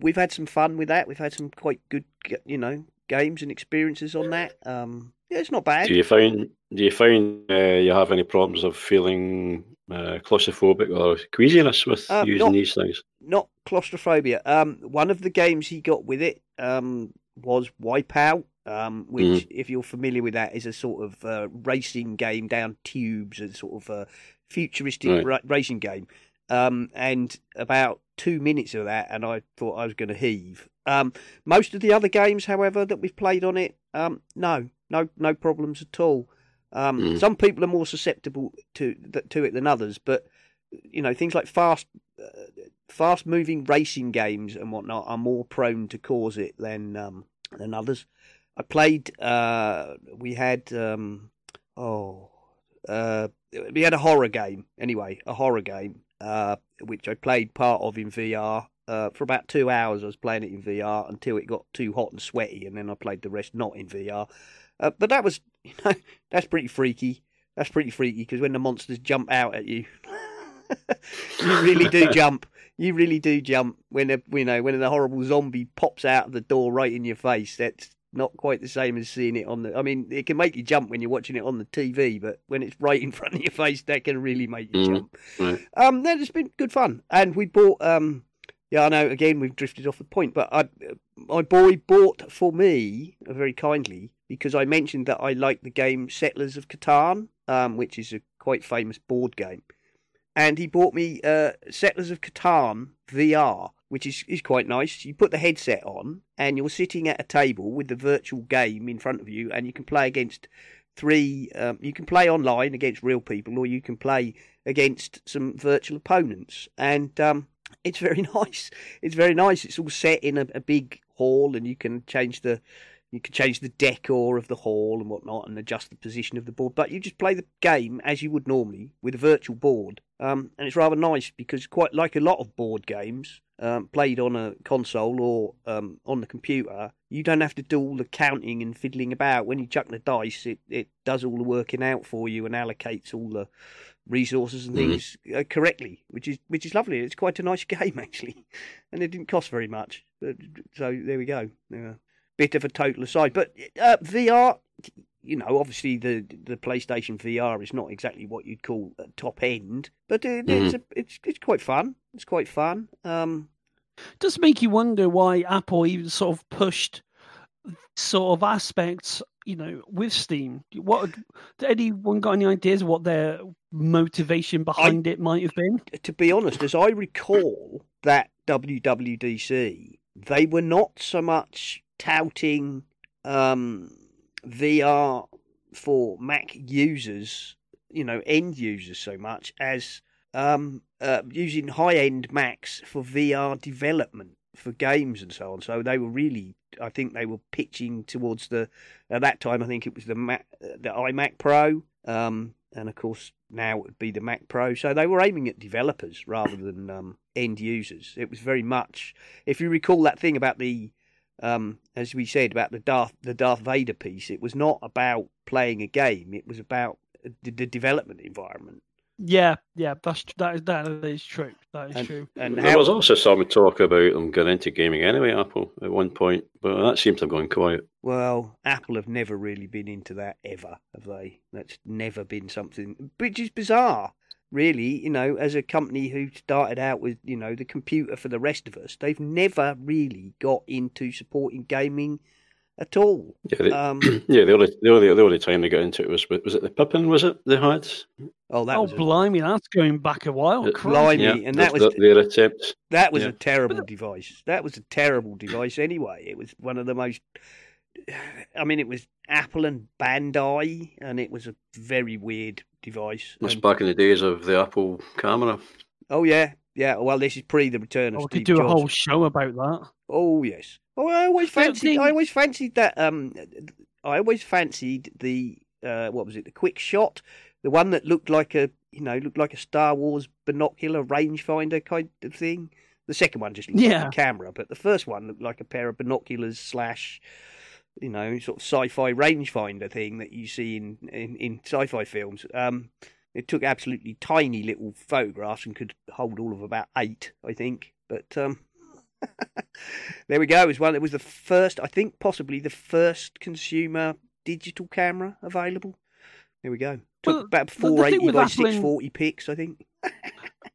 Speaker 2: we've had some fun with that. We've had some quite good, you know, games and experiences on that. Um, yeah, it's not bad.
Speaker 4: Do you find do you find uh, you have any problems of feeling uh, claustrophobic or queasiness with
Speaker 2: Uh,
Speaker 4: using
Speaker 2: not-
Speaker 4: these things?
Speaker 2: Not claustrophobia. Um, one of the games he got with it um, was Wipeout. Um, which, if you're familiar with that, is a sort of uh, racing game down tubes, and sort of uh, futuristic
Speaker 4: Right.
Speaker 2: ra- racing game. Um, and about two minutes of that, and I thought I was going to heave. Um, most of the other games, however, that we've played on it, um, no, no, no problems at all. Um,
Speaker 4: Mm.
Speaker 2: Some people are more susceptible to to it than others, but you know things like fast, uh, fast moving racing games and whatnot are more prone to cause it than um, than others. I played. Uh, we had um, oh, uh, we had a horror game anyway, a horror game, uh, which I played part of in VR. Uh, for about two hours, I was playing it in VR until it got too hot and sweaty, and then I played the rest not in VR. Uh, but that was, you know, that's pretty freaky. That's pretty freaky because when the monsters jump out at you, you really do jump. You really do jump when a you know when a horrible zombie pops out of the door right in your face. That's not quite the same as seeing it on the. I mean, it can make you jump when you're watching it on the TV, but when it's right in front of your face, that can really make you
Speaker 4: Mhm.
Speaker 2: jump.
Speaker 4: Right.
Speaker 2: Um, it's been good fun, and we bought. Um, yeah, I know. Again, we've drifted off the point, but I, my boy bought for me uh, very kindly because I mentioned that I like the game Settlers of Catan, um, which is a quite famous board game, and he bought me uh, Settlers of Catan VR, which is is quite nice. You put the headset on, and you're sitting at a table with the virtual game in front of you, and you can play against three. Um, you can play online against real people, or you can play against some virtual opponents, and um, it's very nice. It's very nice. It's all set in a, a big hall, and you can change the you can change the decor of the hall and whatnot, and adjust the position of the board. But you just play the game as you would normally with a virtual board, um, and it's rather nice because quite like a lot of board games um, played on a console or um, on the computer, you don't have to do all the counting and fiddling about. When you chuck the dice, it, it does all the working out for you and allocates all the resources and
Speaker 4: Mhm.
Speaker 2: things uh, correctly, which is which is lovely. It's quite a nice game actually, and it didn't cost very much. So there we go. Yeah. Bit of a total aside, but uh, VR, you know, obviously the the PlayStation VR is not exactly what you'd call top end, but it, it's a, it's it's quite fun. It's quite fun. Um,
Speaker 3: does make you wonder why Apple even sort of pushed sort of aspects, you know, with Steam. What did anyone got any ideas what their motivation behind it might have been?
Speaker 2: to be honest, as I recall that WWDC, they were not so much touting um, VR for Mac users, you know, end users so much as um, uh, using high end Macs for VR development for games and so on. So they were really, I think they were pitching towards the, at that time, I think it was the Mac, the iMac Pro. Um, and of course now it would be the Mac Pro. So they were aiming at developers rather than um, end users. It was very much, if you recall that thing about the, um, as we said about the Darth the Darth Vader piece, it was not about playing a game. It was about the, the development environment.
Speaker 3: Yeah, yeah, that's that is that is true. That is
Speaker 2: And,
Speaker 3: true.
Speaker 2: and
Speaker 4: There
Speaker 2: how
Speaker 4: was also some talk about them getting into gaming anyway, Apple, at one point, but that seems to have gone quiet.
Speaker 2: Well, Apple have never really been into that ever, have they? That's never been something, which is bizarre, really. You know, as a company who started out with, you know, the computer for the rest of us, they've never really got into supporting gaming at all.
Speaker 4: Yeah, they,
Speaker 2: Um,
Speaker 4: yeah. The only, the only the only time they got into it was was it the Pippin? Was it they had?
Speaker 2: oh, that
Speaker 3: oh,
Speaker 2: was a,
Speaker 3: blimey, that's going back a while.
Speaker 4: Uh,
Speaker 3: Christ.
Speaker 2: blimey,
Speaker 4: Yeah,
Speaker 2: and that was
Speaker 4: that's their attempt.
Speaker 2: that was
Speaker 4: yeah.
Speaker 2: a terrible device. That was a terrible device anyway. It was one of the most. I mean, it was Apple and Bandai, and it was a very weird device.
Speaker 4: That's
Speaker 2: And-
Speaker 4: back in the days of the Apple camera.
Speaker 2: Oh yeah, yeah. Well, this is pre the return of
Speaker 3: Oh, we
Speaker 2: Steve
Speaker 3: could do a whole show about that.
Speaker 2: Oh yes. Oh, I always fancied.
Speaker 3: the-
Speaker 2: I always fancied that. Um, I always fancied the uh, what was it? The quick shot, the one that looked like a you know looked like a Star Wars binocular rangefinder kind of thing. The second one just looked
Speaker 3: Yeah.
Speaker 2: like a camera, but the first one looked like a pair of binoculars slash, you know, sort of sci-fi rangefinder thing that you see in in, in sci-fi films. Um, it took absolutely tiny little photographs and could hold all of about eight, I think. But um, there we go. It was one. It was the first, I think, possibly the first consumer digital camera available. There we go. Took
Speaker 3: Well,
Speaker 2: about four eighty by six forty pics, I think.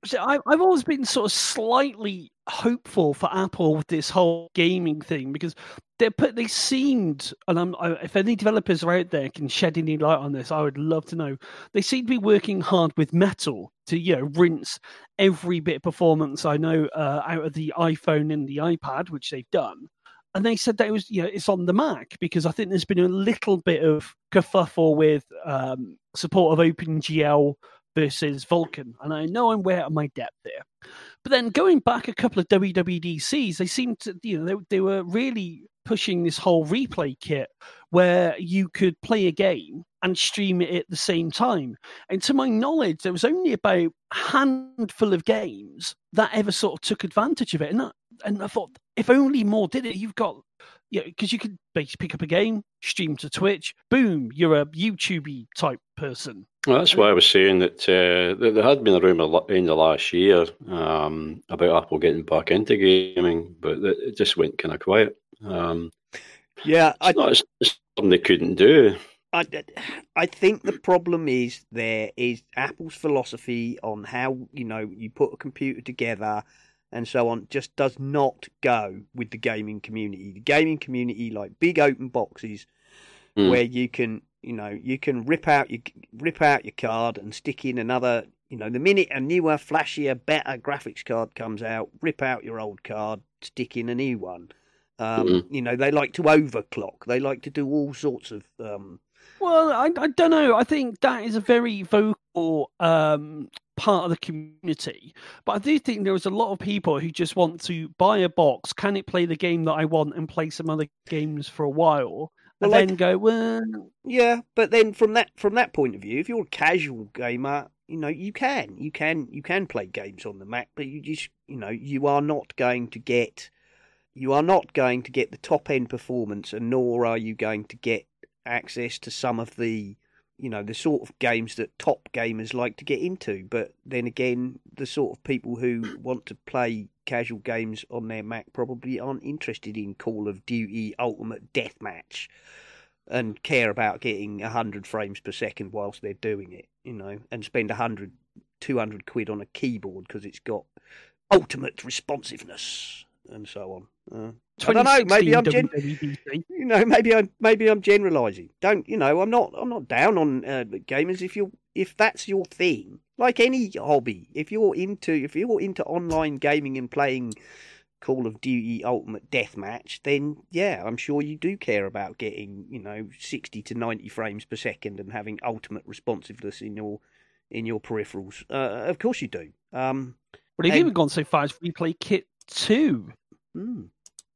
Speaker 3: So I, I've always been sort of slightly hopeful for Apple with this whole gaming thing because they put they seemed, and I'm, I, if any developers are out there can shed any light on this, I would love to know. They seem to be working hard with Metal to you know rinse every bit of performance I know uh, out of the iPhone and the iPad, which they've done. And they said that it was, you know, it's on the Mac because I think there's been a little bit of kerfuffle with um, support of OpenGL versus Vulkan, And I know I'm way out of my depth there. But then going back a couple of WWDCs, they seemed to, you know, they, they were really pushing this whole replay kit where you could play a game and stream it at the same time. And to my knowledge, there was only about a handful of games that ever sort of took advantage of it. And, and I thought, if only more did it, you've got, you know, because you could basically pick up a game, stream to Twitch, boom, you're a YouTube type person.
Speaker 4: Well, that's why I was saying that uh, there had been a rumour in the last year um, about Apple getting back into gaming, but it just went kind of quiet. Um,
Speaker 2: yeah,
Speaker 4: it's, I, not, it's something they couldn't do.
Speaker 2: I, I think the problem is there is Apple's philosophy on how you know you put a computer together and so on just does not go with the gaming community. The gaming community like big open boxes mm. where you can you know you can rip out your rip out your card and stick in another you know the minute a newer flashier better graphics card comes out rip out your old card stick in a new one. Um, mm. you know they like to overclock. They like to do all sorts of um,
Speaker 3: well I, I don't know. I think that is a very vocal um, part of the community. But i do think there is a lot of people who just want to buy a box can it play the game that i want and play some other games for a while well, and then go, well,
Speaker 2: yeah. But then from that from that point of view, if you're a casual gamer, you know you can you can you can play games on the Mac, but you just you know you are not going to get you are not going to get the top end performance, and nor are you going to get access to some of the you know the sort of games that top gamers like to get into. But then again, the sort of people who want to play casual games on their Mac probably aren't interested in Call of Duty Ultimate Deathmatch and care about getting 100 frames per second whilst they're doing it, you know, and spend 100, 200 quid on a keyboard because it's got ultimate responsiveness and so on. Uh, I don't know. Maybe I'm gen- you know maybe I'm maybe I'm generalising. Don't you know? I'm not I'm not down on uh, gamers. If you if that's your thing, like any hobby, if you're into if you're into online gaming and playing Call of Duty Ultimate Deathmatch, then yeah, I'm sure you do care about getting you know 60 to 90 frames per second and having ultimate responsiveness in your in your peripherals. Uh, of course you do. Um,
Speaker 3: but they've and, even gone so far as Replay Kit Two.
Speaker 2: Hmm,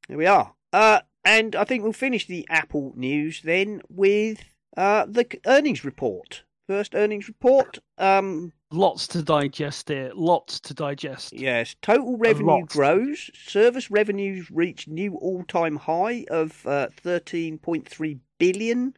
Speaker 2: here we are. Uh, and I think we'll finish the Apple news then with uh, the earnings report first earnings report. Um,
Speaker 3: lots to digest here. Lots to digest.
Speaker 2: Yes. Total revenue grows. Service revenues reach new all-time high of uh, 13.3 billion,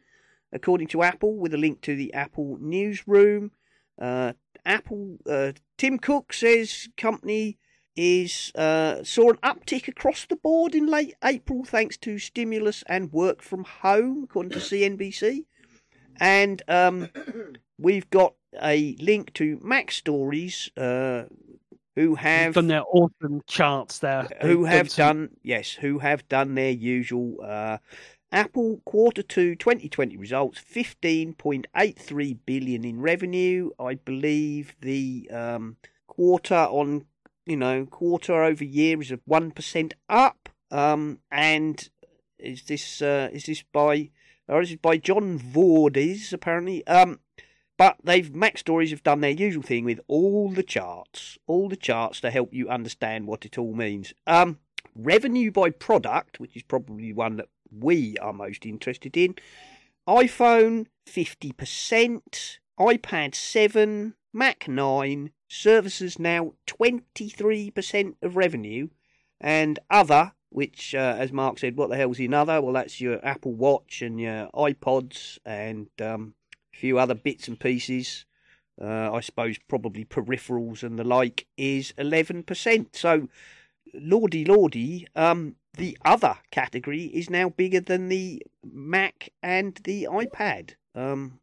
Speaker 2: according to Apple, with a link to the Apple newsroom. Uh, Apple. Uh, Tim Cook says company is uh, saw an uptick across the board in late April thanks to stimulus and work from home, according to CNBC. And um, we've got a link to MacStories, uh, who have
Speaker 3: done their awesome charts there.
Speaker 2: Who have done, done yes, who have done their usual uh, Apple quarter two 2020 results, 15.83 billion in revenue. I believe the um, quarter on, you know, quarter over year is of 1% up. Um, and is this, uh, is this by or is by John Voorhees, apparently. Um, but they've MacStories have done their usual thing with all the charts, all the charts to help you understand what it all means. Um, revenue by product, which is probably one that we are most interested in. iPhone 50%, iPad 7, Mac 9, services now 23% of revenue, and other which, uh, as Mark said, what the hell's another? Well, that's your Apple Watch and your iPods and um, few other bits and pieces. Uh, I suppose probably peripherals and the like is 11%. So, lordy lordy, um, the other category is now bigger than the Mac and the iPad. Um,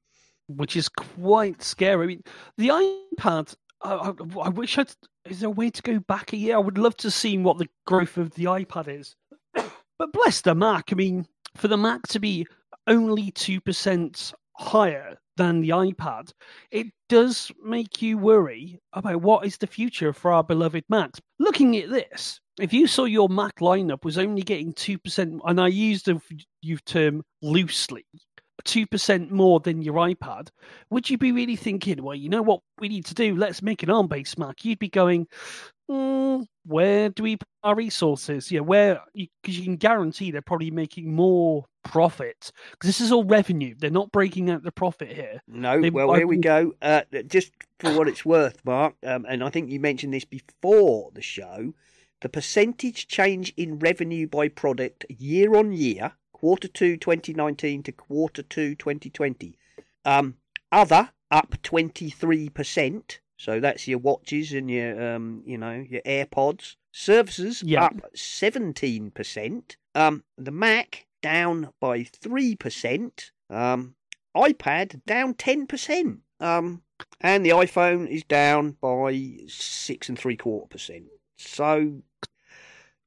Speaker 3: which is quite scary. I mean, the iPad I, I wish I'd. Is there a way to go back a year? I would love to see what the growth of the iPad is. but bless the Mac. I mean, for the Mac to be only two percent higher than the iPad, it does make you worry about what is the future for our beloved Macs. Looking at this, if you saw your Mac lineup was only getting 2%, and I use the term loosely, 2% more than your iPad, would you be really thinking, well, you know what we need to do? Let's make an ARM based Mac. You'd be going, mm, where do we put our resources? Yeah, where, because you, you, can guarantee they're probably making more profit because this is all revenue. They're not breaking out the profit here.
Speaker 2: No,
Speaker 3: they,
Speaker 2: well, here we go. Uh, just for what it's worth, Mark, um, and I think you mentioned this before the show the percentage change in revenue by product year on year, quarter two 2019 to quarter two 2020. Um, other up 23%. So that's your watches and your, um, you know, your AirPods. Services yep. up 17%. Um, the Mac down by 3%. Um, iPad down 10%. Um, and the iPhone is down by six and three quarter percent. So, you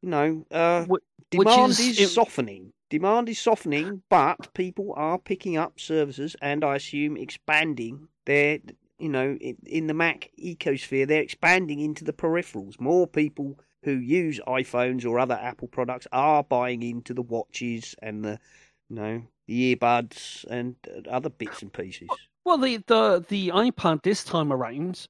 Speaker 2: know, uh, demand is, is it... softening. Demand is softening, but people are picking up services and I assume expanding their, you know, in, in the Mac ecosphere, they're expanding into the peripherals. More people who use iPhones or other Apple products are buying into the watches and the, you know, the earbuds and other bits and pieces.
Speaker 3: Well, the the the iPad this time around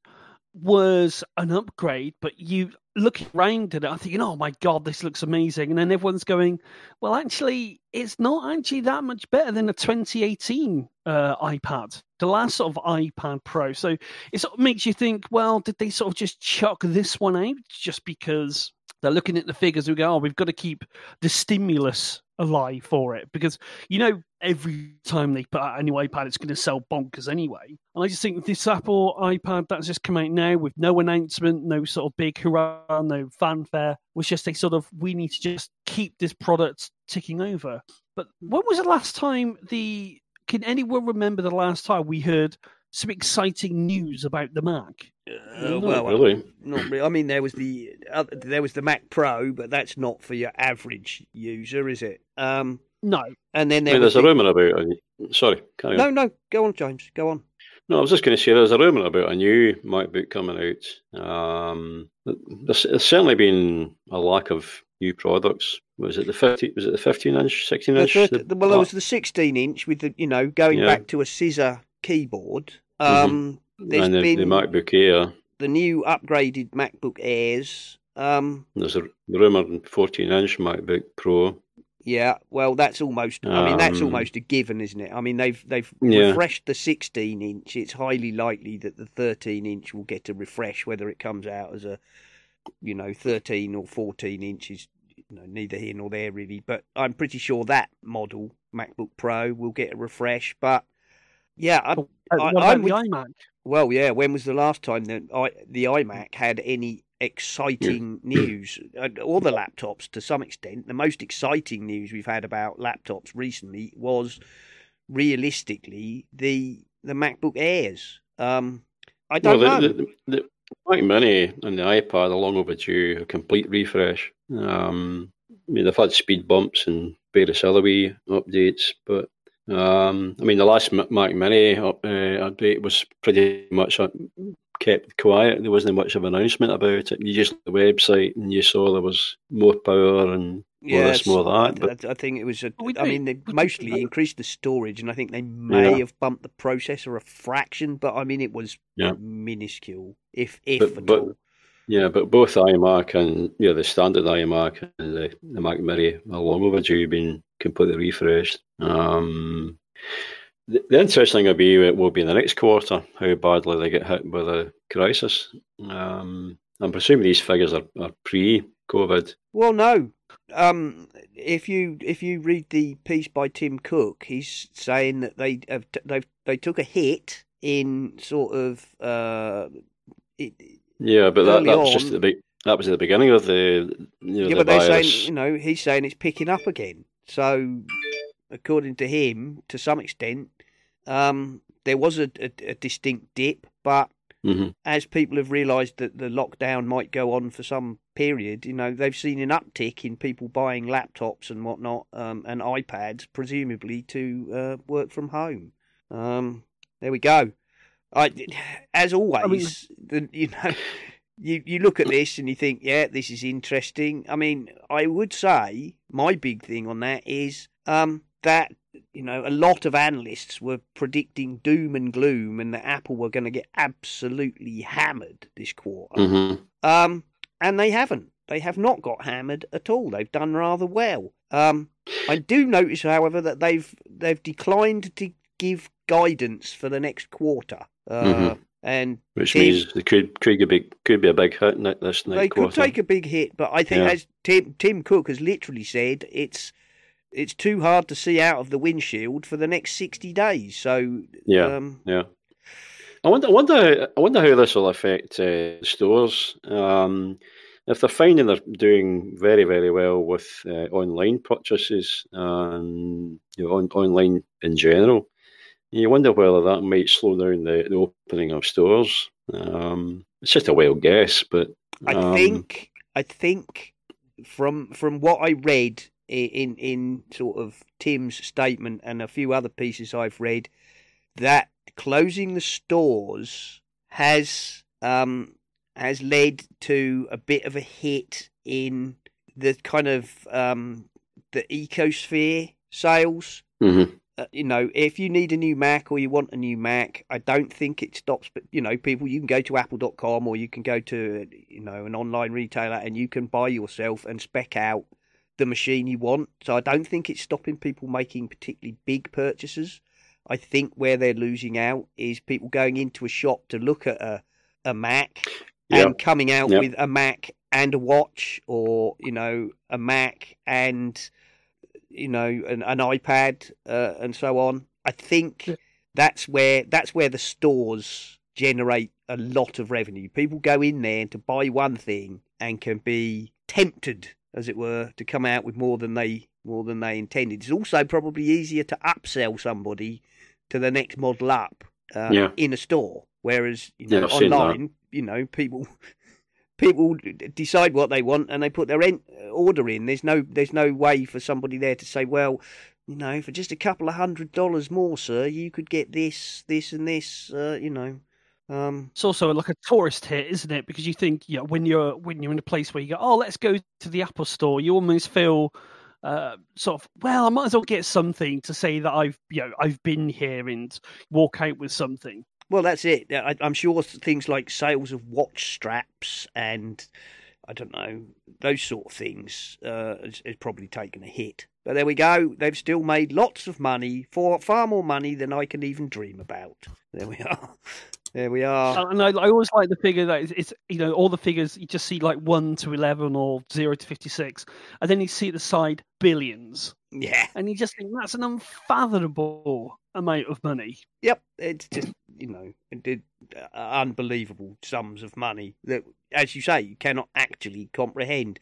Speaker 3: was an upgrade, but you looking around at it, I'm thinking, oh my god, this looks amazing. And then everyone's going, well, actually, it's not actually that much better than a 2018 uh, iPad, the last sort of iPad Pro. So it sort of makes you think, well, did they sort of just chuck this one out just because they're looking at the figures and go, oh, we've got to keep the stimulus alive for it because you know every time they put out a new iPad, it's going to sell bonkers anyway. And I just think this Apple iPad that's just come out now with no announcement, no sort of big hurrah, no fanfare, was just a sort of we need to just keep this product ticking over. But when was the last time the? Can anyone remember the last time we heard some exciting news about the Mac?
Speaker 2: Uh, well, really. not really. I mean, there was the uh, there was the Mac Pro, but that's not for your average user, is it? Um,
Speaker 3: no.
Speaker 2: And then there
Speaker 4: I mean, there's
Speaker 2: the...
Speaker 4: a rumor about. A... Sorry,
Speaker 2: no, on. no, go on, James, go on.
Speaker 4: No, I was just going to say there's a rumor about a new MacBook coming out. Um, there's, there's, certainly been a lack of new products. Was it the 50? Was it the 15 inch, 16 inch?
Speaker 2: The 30, the, well, it was the 16 inch with the you know going yeah. back to a scissor keyboard. Mm-hmm. Um, mm-hmm. There's
Speaker 4: and the,
Speaker 2: been
Speaker 4: the MacBook Air,
Speaker 2: the new upgraded MacBook Airs. Um,
Speaker 4: there's a rumored 14 inch MacBook Pro.
Speaker 2: Yeah, well, that's almost. I mean, that's um, almost a given, isn't it? I mean, they've they've yeah. refreshed the 16 inch. It's highly likely that the 13 inch will get a refresh, whether it comes out as a, you know, 13 or 14 inches. You know, neither here nor there really. But I'm pretty sure that model MacBook Pro will get a refresh. But yeah, I,
Speaker 3: what about I, the iMac?
Speaker 2: Well, yeah. When was the last time that I, the iMac had any exciting news, uh, all the laptops to some extent. The most exciting news we've had about laptops recently was realistically the the MacBook Airs. Um, I don't
Speaker 4: well,
Speaker 2: the,
Speaker 4: know. The, the, Mac Mini and the iPad are long overdue a complete refresh. Um, I mean, they've had speed bumps and various other wee updates, but um, I mean, the last Mac Mini uh, update was pretty much kept quiet. There wasn't much of an announcement about it. You just the website and you saw there was more power and more yes, this, more that.
Speaker 2: But I think it was. A, I mean, they mostly increased the storage, and I think they may yeah. have bumped the processor a fraction, but I mean, it was yeah. minuscule, if if but, at
Speaker 4: but,
Speaker 2: all.
Speaker 4: Yeah, but both iMac and you know, the standard iMac and the, the Mac Mini are long overdue being completely refreshed. Um, the, the interesting will be it will be in the next quarter how badly they get hit by the crisis. Um, I'm presuming these figures are, are pre-COVID.
Speaker 2: Well, no. Um, if you if you read the piece by Tim Cook, he's saying that they have they they took a hit in sort of uh, it,
Speaker 4: yeah, but that, that was just the big. That was at the beginning of the. You know,
Speaker 2: yeah,
Speaker 4: the
Speaker 2: but they're saying you know he's saying it's picking up again. So, according to him, to some extent, um, there was a, a, a distinct dip, but
Speaker 4: hmm
Speaker 2: as people have realised that the lockdown might go on for some period, you know, they've seen an uptick in people buying laptops and whatnot um, and iPads, presumably to uh, work from home. Um, there we go. I, as always, the, you know, you you look at this and you think, yeah, this is interesting. I mean, I would say my big thing on that is um, that you know a lot of analysts were predicting doom and gloom and that Apple were going to get absolutely hammered this quarter.
Speaker 4: hmm
Speaker 2: Um, and they haven't. They have not got hammered at all. They've done rather well. Um, I do notice, however, that they've they've declined to give guidance for the next quarter. Uh,
Speaker 4: Mhm.
Speaker 2: And
Speaker 4: Which means it could could be could be a big hit this
Speaker 2: they
Speaker 4: quarter.
Speaker 2: could take a big hit, but I think
Speaker 4: Yeah.
Speaker 2: as Tim Tim Cook has literally said, it's it's too hard to see out of the windshield for the next sixty days. So
Speaker 4: Yeah.
Speaker 2: um,
Speaker 4: Yeah. I wonder, I wonder, I wonder how this will affect uh, stores. Um, if they're finding they're doing very, very well with uh, online purchases and you know, on, online in general, you wonder whether that might slow down the, the opening of stores. Um, it's just a wild guess, but
Speaker 2: I
Speaker 4: um,
Speaker 2: think I think from from what I read in in sort of Tim's statement and a few other pieces I've read that closing the stores has um has led to a bit of a hit in the kind of um the ecosphere sales
Speaker 4: mhm,
Speaker 2: uh, you know, if you need a new Mac or you want a new Mac, I don't think it stops. But you know, people, you can go to Apple.com or you can go to you know an online retailer and you can buy yourself and spec out the machine you want. So I don't think it's stopping people making particularly big purchases. I think where they're losing out is people going into a shop to look at a a Mac
Speaker 4: Yeah.
Speaker 2: and coming out
Speaker 4: Yep.
Speaker 2: with a Mac and a watch, or you know, a Mac and you know an, an iPad uh, and so on. I think
Speaker 3: Yeah.
Speaker 2: that's where that's where the stores generate a lot of revenue. People go in there to buy one thing and can be tempted, as it were, to come out with more than they more than they intended. It's also probably easier to upsell somebody to the next model up uh,
Speaker 4: Yeah.
Speaker 2: in a store, whereas you know
Speaker 4: I've seen that.
Speaker 2: online, you know, people people decide what they want and they put their order in. There's no there's no way for somebody there to say, well, you know, for just a couple of hundred dollars more, sir, you could get this, this, and this. Uh, you know, um,
Speaker 3: It's also like a tourist hit, isn't it? Because you think, know, when you're when you're in a place where you go, oh, let's go to the Apple Store, you almost feel uh, sort of, well, I might as well get something to say that I've, you know, I've been here and walk out with something.
Speaker 2: Well, that's it. I, I'm sure things like sales of watch straps and I don't know those sort of things uh, has, has probably taken a hit. But there we go. They've still made lots of money, for far more money than I can even dream about. There we are. There we are.
Speaker 3: Uh, And I, I always like the figure that it's, it's, you know, all the figures, you just see like 1 to 11 or 0 to 56, and then you see the side billions.
Speaker 2: Yeah.
Speaker 3: And you just think that's an unfathomable amount of money.
Speaker 2: Yep, it's just you know, uh, unbelievable sums of money that, as you say, you cannot actually comprehend.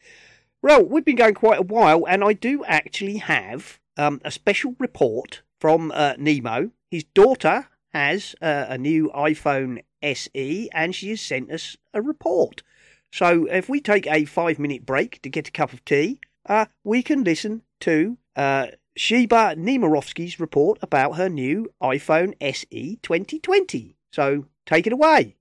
Speaker 2: Well, we've been going quite a while, and I do actually have um, a special report from uh, Nemo. His daughter has uh, a new iPhone SE, and she has sent us a report. So, if we take a five-minute break to get a cup of tea, uh, we can listen to uh, Sheba Nemirovsky's report about her new iPhone SE 2020. So take it away.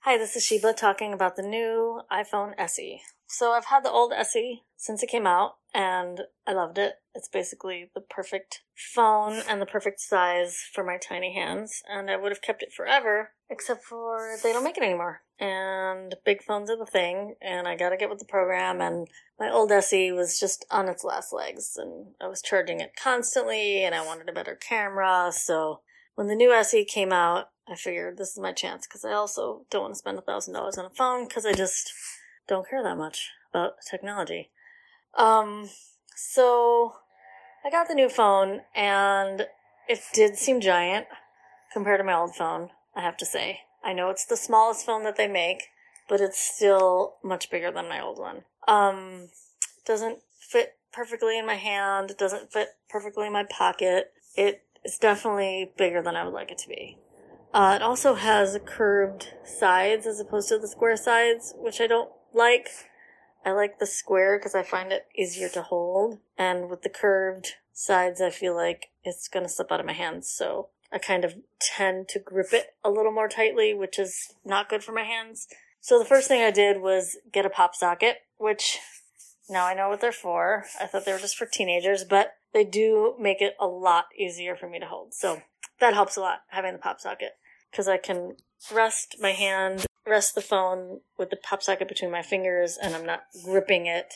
Speaker 5: Hi, this is Sheba talking about the new iPhone SE. So I've had the old SE since it came out and I loved it. It's basically the perfect phone and the perfect size for my tiny hands and I would have kept it forever except for they don't make it anymore. And big phones are the thing and I gotta get with the program and my old SE was just on its last legs and I was charging it constantly and I wanted a better camera so when the new SE came out, I figured this is my chance because I also don't want to spend a thousand dollars on a phone because I just don't care that much about technology. Um, so I got the new phone and it did seem giant compared to my old phone. I have to say, I know it's the smallest phone that they make, but it's still much bigger than my old one. Um, doesn't fit perfectly in my hand. It doesn't fit perfectly in my pocket. It's definitely bigger than I would like it to be. Uh, it also has curved sides as opposed to the square sides, which I don't like. I like the square because I find it easier to hold. And with the curved sides, I feel like it's going to slip out of my hands. So I kind of tend to grip it a little more tightly, which is not good for my hands. So the first thing I did was get a pop socket, which now I know what they're for. I thought they were just for teenagers, but they do make it a lot easier for me to hold. So that helps a lot having the pop socket because I can rest my hand, rest the phone with the pop socket between my fingers, and I'm not gripping it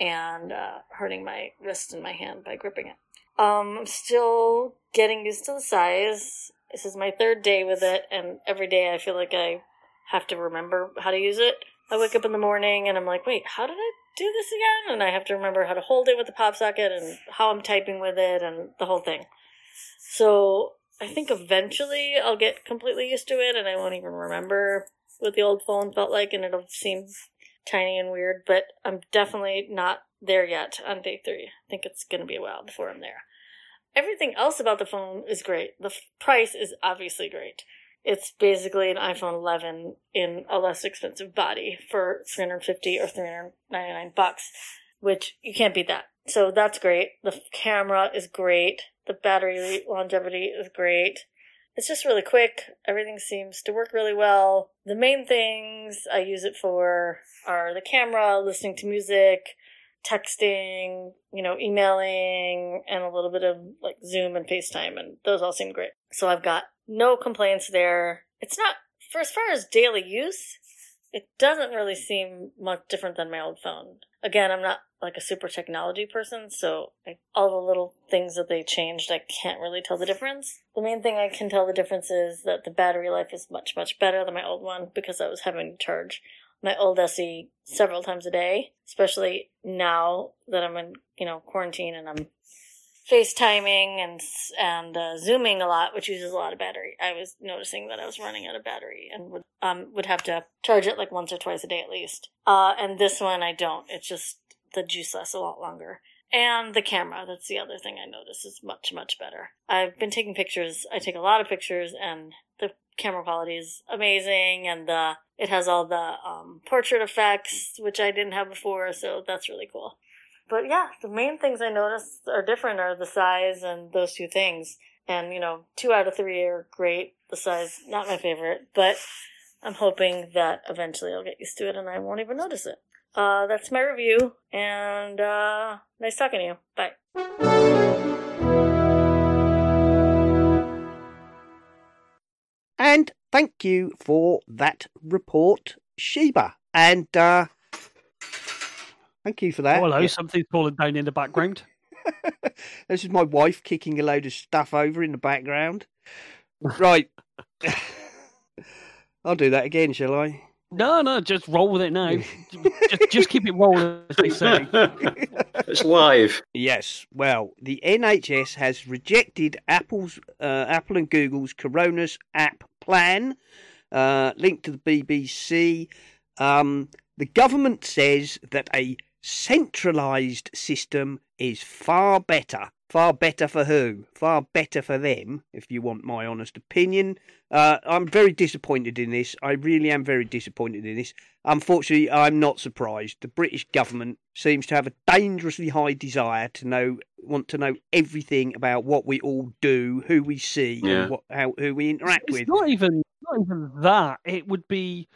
Speaker 5: and uh, hurting my wrist and my hand by gripping it. Um, I'm still getting used to the size. This is my third day with it, and every day I feel like I have to remember how to use it. I wake up in the morning and I'm like, wait, how did I do this again? And I have to remember how to hold it with the pop socket and how I'm typing with it and the whole thing. So I think eventually I'll get completely used to it and I won't even remember what the old phone felt like and it'll seem tiny and weird, but I'm definitely not there yet on day three. I think it's going to be a while before I'm there. Everything else about the phone is great. The f- price is obviously great. It's basically an iPhone 11 in a less expensive body for 350 or 399 bucks, which you can't beat that. So that's great. The camera is great. The battery longevity is great. It's just really quick. Everything seems to work really well. The main things I use it for are the camera, listening to music, texting, you know, emailing, and a little bit of like Zoom and FaceTime, and those all seem great. So I've got no complaints there. It's not, for as far as daily use, it doesn't really seem much different than my old phone. Again, I'm not like a super technology person, so all the little things that they changed, I can't really tell the difference. The main thing I can tell the difference is that the battery life is much, much better than my old one because I was having to charge my old SE several times a day, especially now that I'm in, you know, quarantine and I'm FaceTiming and and uh, zooming a lot, which uses a lot of battery. I was noticing that I was running out of battery and would um would have to charge it like once or twice a day at least. Uh, and this one I don't. It's just the juice lasts a lot longer. And the camera, that's the other thing I notice is much, much better. I've been taking pictures. I take a lot of pictures and the camera quality is amazing and the, it has all the, um, portrait effects, which I didn't have before. So that's really cool. But yeah, the main things I notice are different are the size and those two things. And, you know, two out of three are great. The size, not my favorite, but I'm hoping that eventually I'll get used to it and I won't even notice it. Uh, that's my review, and uh, nice talking to you. Bye.
Speaker 2: And thank you for that report, Sheba. And uh, thank you for that.
Speaker 3: Oh, hello,
Speaker 2: Yeah.
Speaker 3: something's falling down in the background.
Speaker 2: this is my wife kicking a load of stuff over in the background. Right. I'll do that again, shall I?
Speaker 3: No, no, just roll with it now. just, just keep it rolling, as they say.
Speaker 4: it's live.
Speaker 2: Yes. Well, the NHS has rejected Apple's uh, Apple and Google's Coronas app plan, uh, linked to the BBC. Um, the government says that a centralised system is far better. Far better for who? Far better for them, if you want my honest opinion. Uh, I'm very disappointed in this. I really am very disappointed in this. Unfortunately, I'm not surprised. The British government seems to have a dangerously high desire to know, want to know everything about what we all do, who we see,
Speaker 4: Yeah.
Speaker 2: and what, how, who we interact
Speaker 3: It's
Speaker 2: with.
Speaker 3: not even not even that. It would be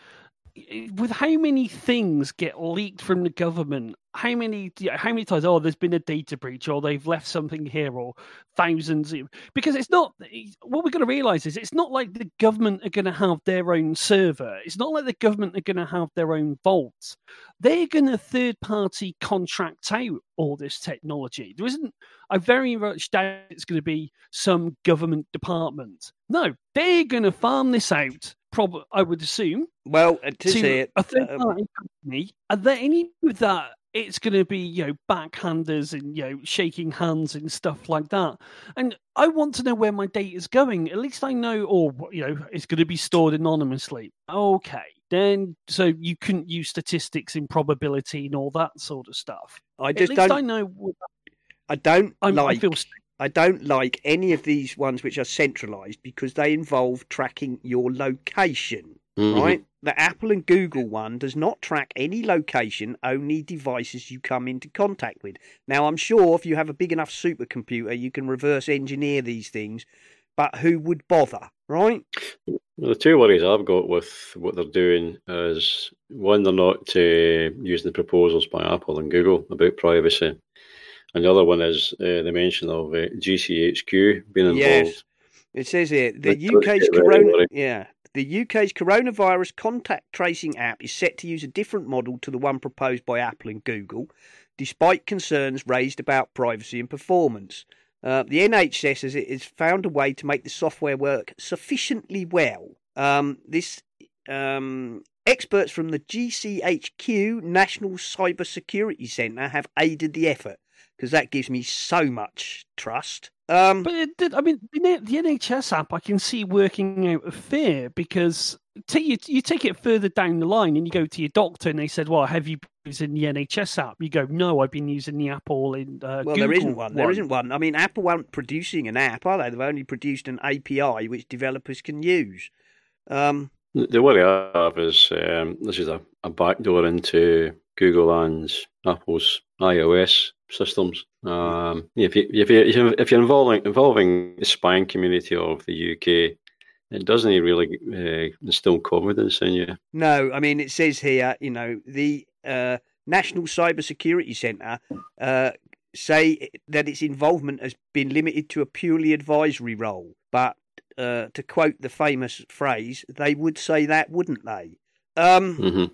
Speaker 3: with how many things get leaked from the government. How many? How many times? Oh, there's been a data breach, or they've left something here, or thousands. Because it's not. What we're going to realise is it's not like the government are going to have their own server. It's not like the government are going to have their own vaults. They're going to third party contract out all this technology. There isn't. I very much doubt it's going to be some government department. No, they're going to farm this out. Probably, I would assume
Speaker 2: Well, to, see it,
Speaker 3: a third
Speaker 2: um,
Speaker 3: party company, and then any with that, it's going to be you know backhanders and you know shaking hands and stuff like that. And I want to know where my data is going. At least I know, or you know, it's going to be stored anonymously. Okay, then so you couldn't use statistics in probability and all that sort of stuff.
Speaker 2: I
Speaker 3: At
Speaker 2: just
Speaker 3: least
Speaker 2: don't.
Speaker 3: I know.
Speaker 2: I don't
Speaker 3: I'm,
Speaker 2: like.
Speaker 3: I feel.
Speaker 2: I don't like any of these ones which are centralized because they involve tracking your location,
Speaker 4: Mhm.
Speaker 2: right? The Apple and Google one does not track any location, only devices you come into contact with. Now, I'm sure if you have a big enough supercomputer, you can reverse engineer these things, but who would bother, right?
Speaker 4: The two worries I've got with what they're doing is one, they're not uh, using the proposals by Apple and Google about privacy, and the other one is uh, the mention of uh, GCHQ being involved.
Speaker 2: Yes. It says here the UK's
Speaker 4: it,
Speaker 2: corona yeah. The UK's coronavirus contact tracing app is set to use a different model to the one proposed by Apple and Google, despite concerns raised about privacy and performance. Uh, the NHS has, has found a way to make the software work sufficiently well. Um, this um, experts from the GCHQ National Cyber Security Centre have aided the effort because that gives me so much trust. Um,
Speaker 3: But it did, I mean, the, NHS app I can see working out of fear because take you, you take it further down the line and you go to your doctor and they said, "Well, have you been using the NHS app?" You go, "No, I've been using the Apple and uh,
Speaker 2: Well,
Speaker 3: Google
Speaker 2: there isn't one. There isn't one. I mean, Apple aren't producing an app, are they? They've only produced an API which developers can use. Um,
Speaker 4: The worry I have is um, this is a, a backdoor into Google and Apple's iOS systems. Um, if you if you if you're involving involving the spying community of the UK, it doesn't really uh, instill confidence in you.
Speaker 2: no, I mean, it says here, you know, the uh, National Cyber Security Centre uh, say that its involvement has been limited to a purely advisory role. But uh, to quote the famous phrase, they would say that, wouldn't they? Um,
Speaker 4: hmm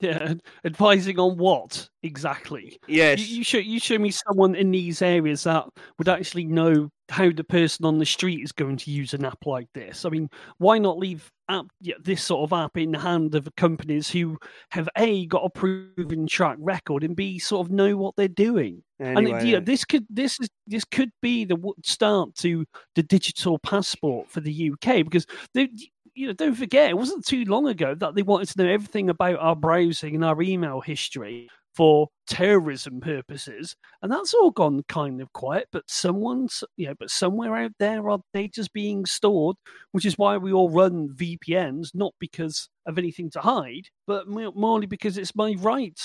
Speaker 3: Yeah, advising on what exactly?
Speaker 2: yes.
Speaker 3: You, you show you show me someone in these areas that would actually know how the person on the street is going to use an app like this. I mean, why not leave app yeah, this sort of app in the hand of companies who have a got a proven track record and b sort of know what they're doing. and
Speaker 2: Anyway,
Speaker 3: it, you know, this could this is this could be the start to the digital passport for the UK because they, you know don't forget it wasn't too long ago that they wanted to know everything about our browsing and our email history for terrorism purposes and that's all gone kind of quiet but someone's you know but somewhere out there our data's being stored which is why we all run VPNs not because of anything to hide but morely because it's my right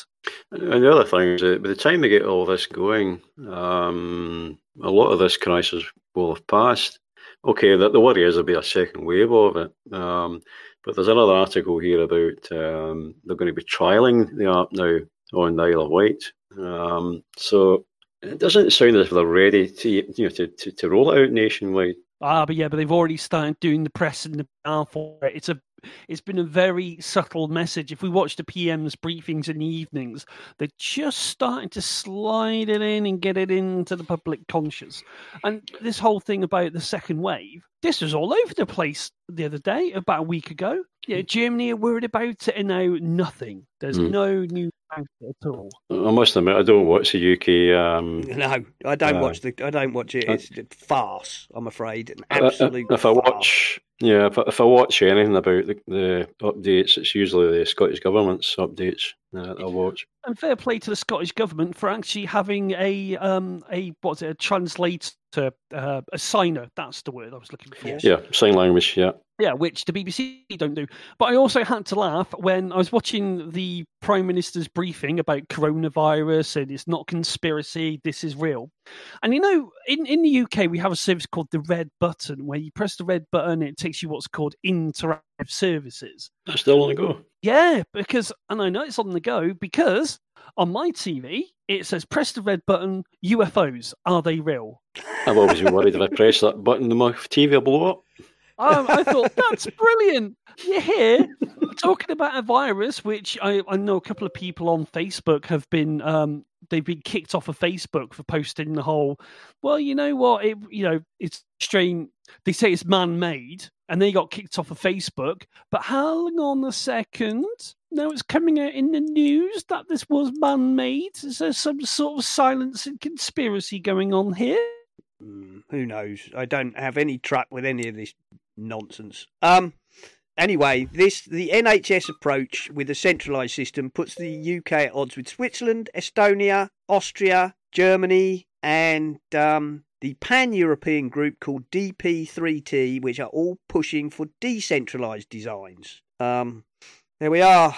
Speaker 4: And the other thing is that by the time they get all this going, um, a lot of this crisis will have passed. Okay, the, the worry is there'll be a second wave of it. Um, but there's another article here about um, they're going to be trialing the app now on the Isle of Wight. Um, so it doesn't sound as if they're ready to you know to, to, to roll it out nationwide.
Speaker 3: Ah, but yeah, but they've already started doing the press and the for it. It's a, it's been a very subtle message. If we watch the PM's briefings in the evenings, they're just starting to slide it in and get it into the public conscious. And this whole thing about the second wave, this was all over the place the other day, about a week ago. Yeah, Germany are worried about it, and now nothing. There's
Speaker 4: Mm.
Speaker 3: no news about it at all.
Speaker 4: I must admit, I don't watch the UK. Um,
Speaker 2: No, I don't
Speaker 4: Uh,
Speaker 2: watch the. I don't watch it. It's a farce. I'm afraid, an
Speaker 4: Uh, uh,
Speaker 2: absolute.
Speaker 4: If I watch, yeah, if I, if I watch anything about the, the updates, it's usually the Scottish government's updates that I watch.
Speaker 3: And fair play to the Scottish government for actually having a um a what's it a translator uh, a signer that's the word I was looking for.
Speaker 4: Yeah, sign language. Yeah,
Speaker 3: Yeah, which the BBC don't do. But I also had to laugh when I was watching the Prime Minister's briefing about coronavirus and it's not conspiracy, this is real. And you know, in, in the UK, we have a service called the red button where you press the red button it takes you what's called interactive services.
Speaker 4: that's still on the go.
Speaker 3: Yeah, because, and I know it's on the go because on my TV, it says press the red button, UFOs, are they real?
Speaker 4: I've always been worried if I press that button, the my TV will blow up.
Speaker 3: Um, I thought that's brilliant. You're here talking about a virus, which I, I know a couple of people on Facebook have been um, they've been kicked off of Facebook for posting the whole. Well, you know what? It you know it's strange. They say it's man-made, and they got kicked off of Facebook. But hang on a second. Now it's coming out in the news that this was man-made. Is there some sort of silence and conspiracy going on here?
Speaker 2: Mm, who knows? I don't have any truck with any of this nonsense. Um. Anyway, this the NHS approach with a centralised system puts the UK at odds with Switzerland, Estonia, Austria, Germany, and um, the pan European group called DP3T, which are all pushing for decentralized designs. Um, there we are.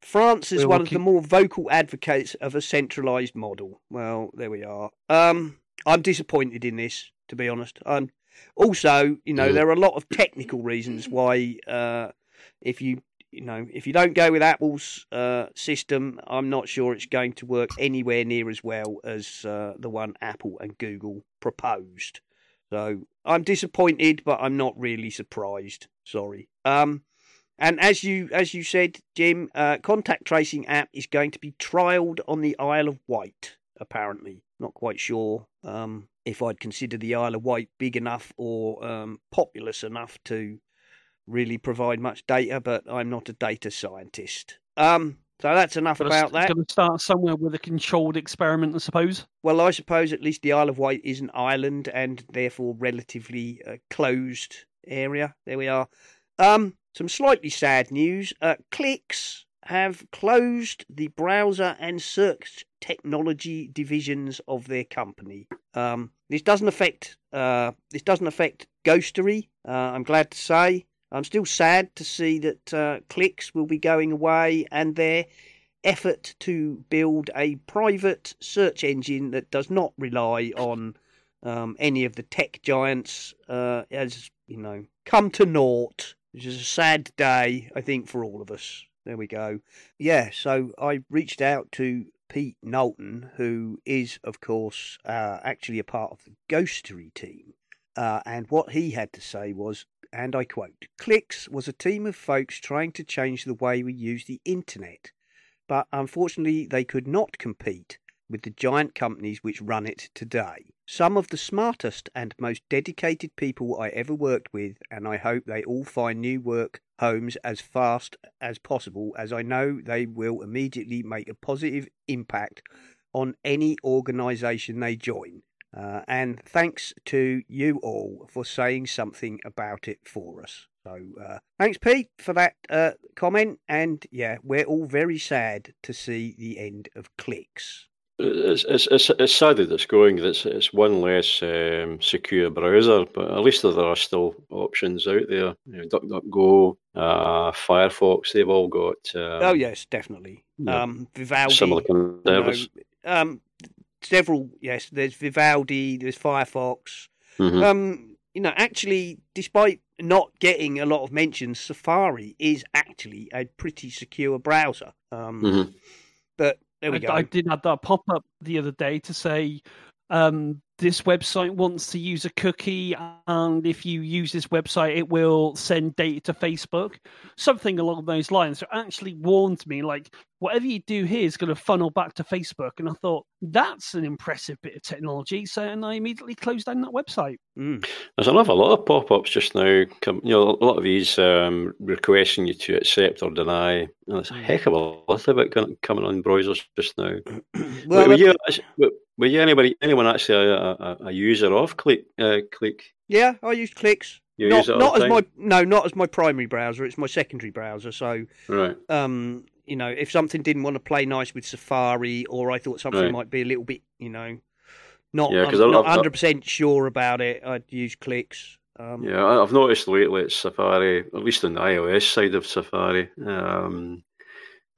Speaker 2: France is
Speaker 3: We're
Speaker 2: one of the more vocal advocates of a centralized model. Well, there we are. Um, I'm disappointed in this, to be honest. Um, also, you know, there are a lot of technical reasons why, uh, if you, you know, if you don't go with Apple's uh, system, I'm not sure it's going to work anywhere near as well as uh, the one Apple and Google proposed. So I'm disappointed, but I'm not really surprised. Sorry. Um, and as you as you said, Jim, uh, contact tracing app is going to be trialled on the Isle of Wight. Apparently, not quite sure um, if I'd consider the Isle of Wight big enough or um, populous enough to really provide much data, but I'm not a data scientist. Um, so that's enough about that.
Speaker 3: Going to start somewhere with a controlled experiment, I suppose.
Speaker 2: Well, I suppose at least the Isle of Wight is an island and therefore relatively uh, closed area. There we are. Um, some slightly sad news. Uh, Cliqz have closed the browser and search technology divisions of their company. Um, this doesn't affect uh, this doesn't affect Ghostery. Uh, I'm glad to say. I'm still sad to see that uh, Cliqz will be going away and their effort to build a private search engine that does not rely on um, any of the tech giants uh, has, you know, come to naught. Which is a sad day, I think, for all of us. There we go. Yeah, so I reached out to Pete Knowlton, who is, of course, uh, actually a part of the Ghostery team. Uh, and what he had to say was, and I quote, Cliqz was a team of folks trying to change the way we use the internet but unfortunately they could not compete with the giant companies which run it today. Some of the smartest and most dedicated people I ever worked with, and I hope they all find new work homes as fast as possible, as I know they will immediately make a positive impact on any organisation they join. Uh, and thanks to you all for saying something about it for us. So uh, thanks, Pete, for that uh, comment. And yeah, we're all very sad to see the end of Cliqz.
Speaker 4: It's, it's, it's, it's sad that it's going. It's, it's one less um, secure browser, but at least there are still options out there. You know, DuckDuckGo, uh, Firefox, they've all got. Um,
Speaker 2: oh yes, definitely.
Speaker 4: yeah,
Speaker 2: Um, Vivaldi.
Speaker 4: similar kind of
Speaker 2: you know, um, several. Yes, there's Vivaldi. There's Firefox.
Speaker 4: Mhm.
Speaker 2: Um, you know, actually, despite not getting a lot of mentions, Safari is actually a pretty secure browser. Um,
Speaker 4: Mhm.
Speaker 2: But there we
Speaker 3: I,
Speaker 2: go.
Speaker 3: I did have that pop up the other day to say um, this website wants to use a cookie, and if you use this website, it will send data to Facebook. Something along those lines. So actually warned me, like, whatever you do here is going to funnel back to Facebook. And I thought, that's an impressive bit of technology. So, and I immediately closed down that website.
Speaker 2: Mm.
Speaker 4: There's an awful lot of pop-ups just now. Come, you know, a lot of these um, requesting you to accept or deny. And there's a heck of a lot of it com- coming on browsers just now.
Speaker 2: well,
Speaker 4: were, you, were, were you anybody, anyone actually a, a, a user of Click? Uh, Click?
Speaker 2: yeah, I use Cliqz.
Speaker 4: You
Speaker 2: not
Speaker 4: use it
Speaker 2: not as my no, not as my primary browser. It's my secondary browser. So,
Speaker 4: right.
Speaker 2: um, you know, if something didn't want to play nice with Safari, or I thought something
Speaker 4: Right.
Speaker 2: might be a little bit, you know, not
Speaker 4: Yeah,
Speaker 2: I'm not hundred percent sure about it, I'd use Cliqz. Um,
Speaker 4: Yeah, I've noticed lately it's Safari, at least on the iOS side of Safari. Um,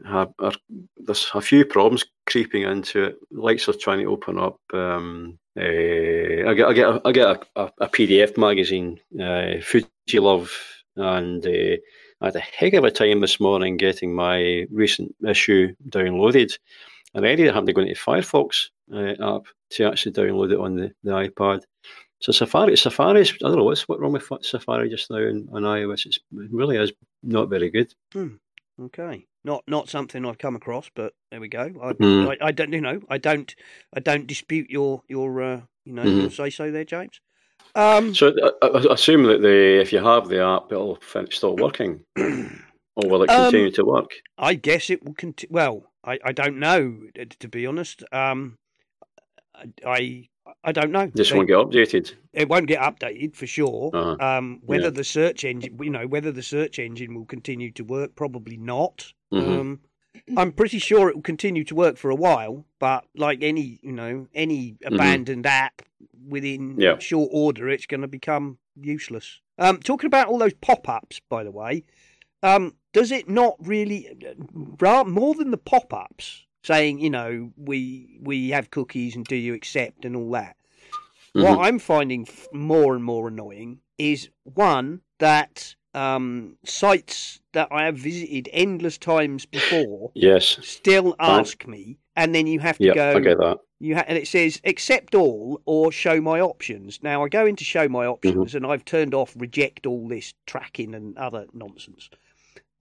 Speaker 4: have, are, there's a few problems creeping into it. Lights are trying to open up. Um, eh, I get, I get, a, I get a, a, PDF magazine, uh, Fuji Love, and uh, I had a heck of a time this morning getting my recent issue downloaded. And I ended up having to go into Firefox uh, app to actually download it on the, the iPad. So Safari, Safari, I don't know what's what wrong with Safari just now on, iOS. It's, it really is not very good.
Speaker 2: Okay, not not something I've come across, but there we go. I,
Speaker 4: Hmm.
Speaker 2: I, I don't, you know, I don't, I don't dispute your your, uh, you know, your say so there, James. Um,
Speaker 4: So I, I assume that the if you have the app, it'll stop working, or will it
Speaker 2: Um,
Speaker 4: continue to work?
Speaker 2: I guess it will continue. Well, I, I don't know to be honest. Um, I I don't know.
Speaker 4: This
Speaker 2: They-
Speaker 4: won't get updated.
Speaker 2: it won't get updated for sure.
Speaker 4: Uh-huh.
Speaker 2: Um, whether
Speaker 4: Yeah.
Speaker 2: the search engine, you know, whether the search engine will continue to work, probably not.
Speaker 4: Mhm.
Speaker 2: Um, I'm pretty sure it will continue to work for a while, but like any, you know, any
Speaker 4: Mm-hmm.
Speaker 2: abandoned app, within
Speaker 4: Yeah.
Speaker 2: short order, it's going to become useless. Um, talking about all those pop-ups, by the way, um, does it not really, ra- more than the pop-ups saying, you know, we we have cookies and do you accept and all that? What
Speaker 4: Mhm.
Speaker 2: I'm finding f- more and more annoying is one that um, sites that I have visited endless times before
Speaker 4: Yes.
Speaker 2: still ask me, and then you have to
Speaker 4: Yeah,
Speaker 2: go.
Speaker 4: I get that.
Speaker 2: You ha- and it says accept all or show my options. Now I go into show my options, and I've turned off reject all this tracking and other nonsense.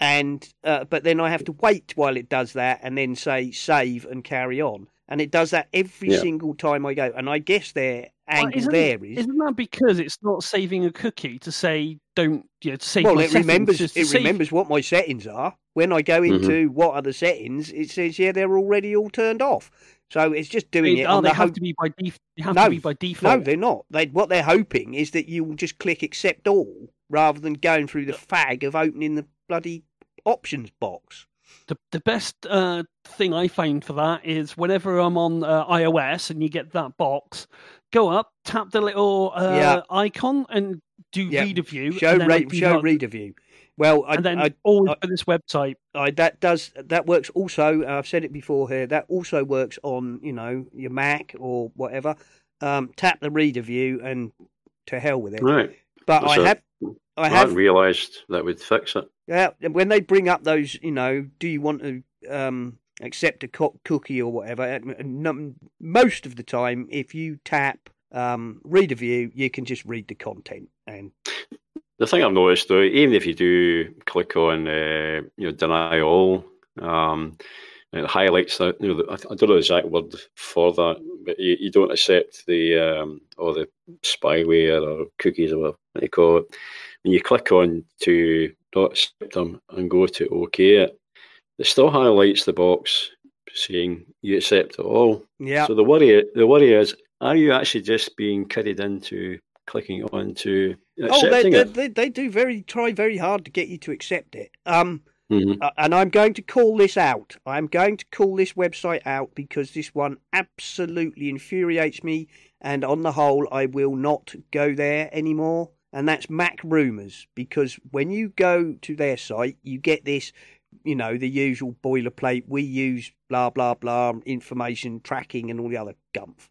Speaker 2: And uh, but then I have to wait while it does that, and then say save and carry on. And it does that every
Speaker 4: Yeah.
Speaker 2: single time I go. And I guess their angle
Speaker 3: isn't-
Speaker 2: there is
Speaker 3: Isn't that because it's not saving a cookie to say don't you know, to save
Speaker 2: well,
Speaker 3: my
Speaker 2: it remembers it
Speaker 3: save-
Speaker 2: remembers what my settings are. When I go
Speaker 4: Mhm.
Speaker 2: into what are the settings, it says yeah they're already all turned off. So it's just doing
Speaker 3: They-
Speaker 2: it
Speaker 3: oh, they
Speaker 2: the
Speaker 3: have
Speaker 2: hope.
Speaker 3: to be by def- they have
Speaker 2: No,
Speaker 3: to be by default.
Speaker 2: No, they're not. They what they're hoping is that you will just click accept all rather than going through the fag of opening the bloody options box.
Speaker 3: the the best uh, thing I find for that is whenever I'm on uh, iOS and you get that box, go up, tap the little uh,
Speaker 2: Yeah.
Speaker 3: icon, and do
Speaker 2: Yeah.
Speaker 3: reader view.
Speaker 2: Show
Speaker 3: and then
Speaker 2: rate, show
Speaker 3: up-
Speaker 2: reader view. Well, I,
Speaker 3: and then
Speaker 2: I,
Speaker 3: always
Speaker 2: I-
Speaker 3: this website.
Speaker 2: I, that does that works also. I've said it before here. That also works on you know your Mac or whatever. Um, tap the reader view and to hell with it.
Speaker 4: Right.
Speaker 2: But I
Speaker 4: So-
Speaker 2: have I have
Speaker 4: hadn't realised that would fix it.
Speaker 2: Yeah, when they bring up those, you know, do you want to um, accept a co- cookie or whatever? and- and num- Most of the time, if you tap um, read a view, you can just read the content. And
Speaker 4: The thing I've noticed though, even if you do click on uh, you know deny all, um, it highlights that you know the, I I don't know the exact word for that, but you, you don't accept the um, or the spyware or cookies or whatever you call it. When you click on to not accept them and go to OK it, it still highlights the box saying you accept it all.
Speaker 2: yeah,
Speaker 4: So the worry the worry is, are you actually just being carried into clicking on to
Speaker 2: oh, they,
Speaker 4: accepting
Speaker 2: they,
Speaker 4: it?
Speaker 2: they they do very try very hard to get you to accept it. Um,
Speaker 4: Mhm.
Speaker 2: uh, and I'm going to call this out. I'm going to call this website out because this one absolutely infuriates me. And on the whole, I will not go there anymore. And that's Mac Rumors because when you go to their site, you get this, you know, the usual boilerplate. We use blah blah blah information tracking and all the other gumph.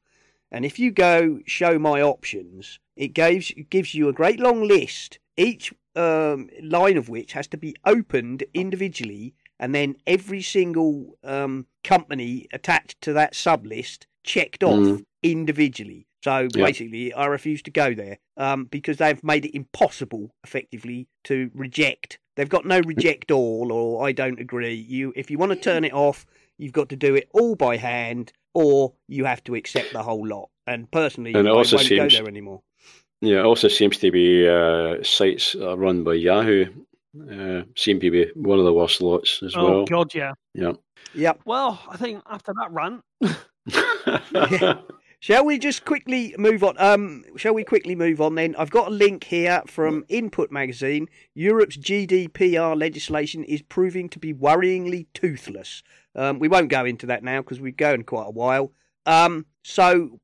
Speaker 2: And if you go show my options, it gives gives you a great long list. Each um, line of which has to be opened individually, and then every single um, company attached to that sub list checked off
Speaker 4: Mhm.
Speaker 2: individually. So
Speaker 4: Yeah.
Speaker 2: basically, I refuse to go there um, because they've made it impossible, effectively, to reject. They've got no reject all, or I don't agree. You, if you want to turn it off, you've got to do it all by hand, or you have to accept the whole lot. And personally,
Speaker 4: And
Speaker 2: I won't
Speaker 4: seems-
Speaker 2: go there anymore.
Speaker 4: Yeah, it also seems to be uh, sites that are run by Yahoo. Uh, seem to be one of the worst lots as
Speaker 3: Oh
Speaker 4: well.
Speaker 3: God, yeah.
Speaker 4: Yeah.
Speaker 2: Yep.
Speaker 3: Well, I think after that rant,
Speaker 2: Shall we just quickly move on? Um, shall we quickly move on then? I've got a link here from Input Magazine. Europe's GDPR legislation is proving to be worryingly toothless. Um, we won't go into that now because we've gone quite a while. Um, so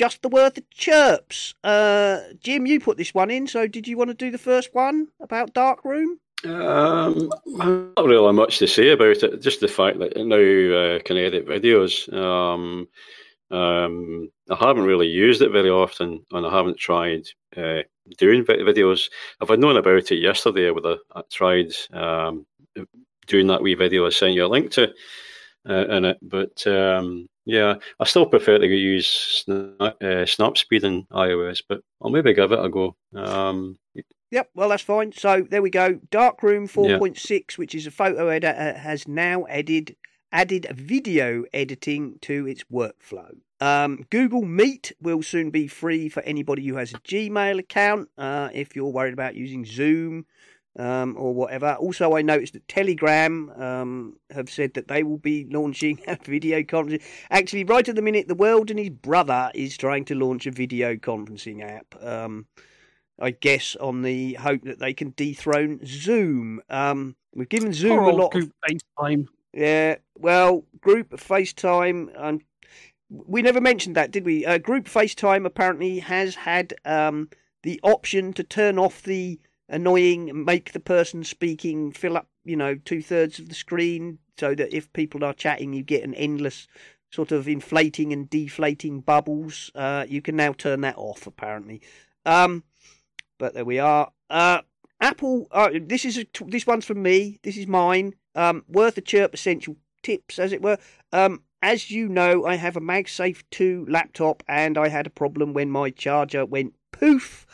Speaker 2: just the worth of chirps. Uh, Jim, you put this one in. So did you want to do the first one about Darkroom?
Speaker 4: Um, not really much to say about it. Just the fact that it now uh, can edit videos. Um, um, I haven't really used it very often, and I haven't tried uh, doing videos. If I'd known about it yesterday, I would have uh, tried um, doing that wee video I sent you a link to uh, in it. But um, yeah, I still prefer to use Sna- uh, Snapseed in iOS, but I'll maybe give it a go. Um,
Speaker 2: Yep, well, that's fine. So there we go. Darkroom 4.6, which is a photo editor, has now added added video editing to its workflow. Um, Google Meet will soon be free for anybody who has a Gmail account. Uh, if you're worried about using Zoom um, or whatever. Also, I noticed that Telegram um, have said that they will be launching a video conferencing. Actually, right at the minute, the world and his brother is trying to launch a video conferencing app. Um, I guess on the hope that they can dethrone Zoom. Um, we've given Zoom
Speaker 3: poor
Speaker 2: a lot. Of,
Speaker 3: FaceTime.
Speaker 2: yeah, well, group FaceTime. Um, we never mentioned that, did we? Uh, group FaceTime apparently has had um, the option to turn off the annoying, make the person speaking fill up, you know, two thirds of the screen, so that if people are chatting, you get an endless sort of inflating and deflating bubbles. Uh, you can now turn that off, apparently. Um, but there we are. Uh, Apple. Uh, this is this one's from me. This is mine. Um, worth a chirp. Essential tips, as it were. Um, as you know, I have a MagSafe 2 laptop, and I had a problem when my charger went poof.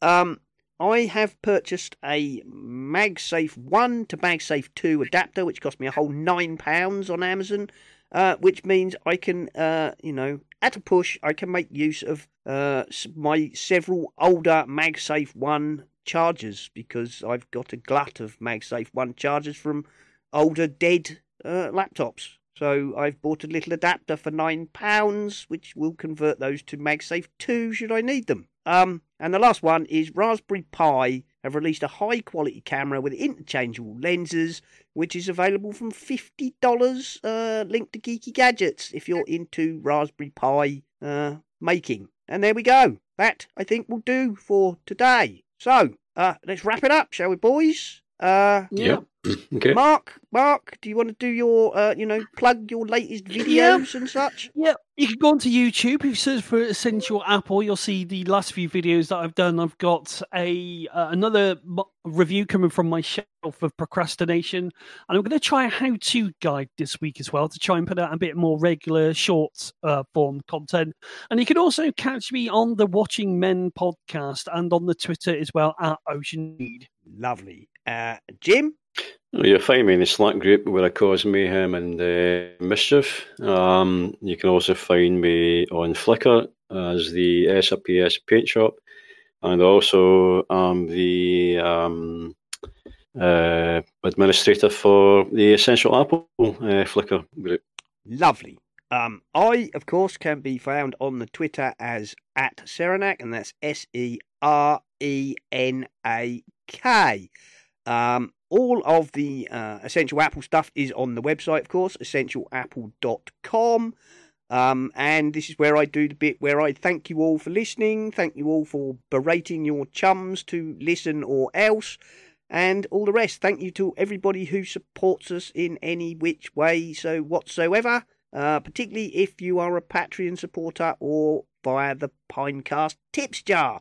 Speaker 2: Um, I have purchased a MagSafe 1 to MagSafe 2 adapter, which cost me a whole £9 on Amazon, uh, which means I can, uh, you know, at a push, I can make use of uh, my several older MagSafe 1 chargers because I've got a glut of MagSafe 1 chargers from older dead uh, laptops. So I've bought a little adapter for £9, which will convert those to MagSafe 2 should I need them. Um, and the last one is Raspberry Pi have released a high quality camera with interchangeable lenses, which is available from $50, uh, linked to Geeky Gadgets if you're into Raspberry Pi uh, making. And there we go. That, I think, will do for today. So, uh, let's wrap it up, shall we, boys? Uh,
Speaker 3: Yeah.
Speaker 4: Okay.
Speaker 2: Mark, Mark, do you want to do your, uh, you know, plug your latest videos and such?
Speaker 3: Yeah, you can go onto YouTube. If you search for Essential Apple, you'll see the last few videos that I've done. I've got a uh, another mo- review coming from my shelf of procrastination, and I'm going to try a how-to guide this week as well to try and put out a bit more regular, short uh, form content. And you can also catch me on the Watching Men podcast and on the Twitter as well at Ocean Need.
Speaker 2: Lovely. Uh, Jim?
Speaker 4: Well, You'll find me in the Slack group where I cause mayhem and uh, mischief. Um, you can also find me on Flickr as the SRPS Paint Shop, and also um, the um, uh, administrator for the Essential Apple uh, Flickr group.
Speaker 2: Lovely. Um, I, of course, can be found on the Twitter as at Serenak, and that's S E R E N A K. Um, all of the uh, Essential Apple stuff is on the website, of course, essentialapple.com. Um, and this is where I do the bit where I thank you all for listening, thank you all for berating your chums to listen or else, and all the rest. Thank you to everybody who supports us in any which way, so whatsoever, uh, particularly if you are a Patreon supporter or via the Pinecast tips jar.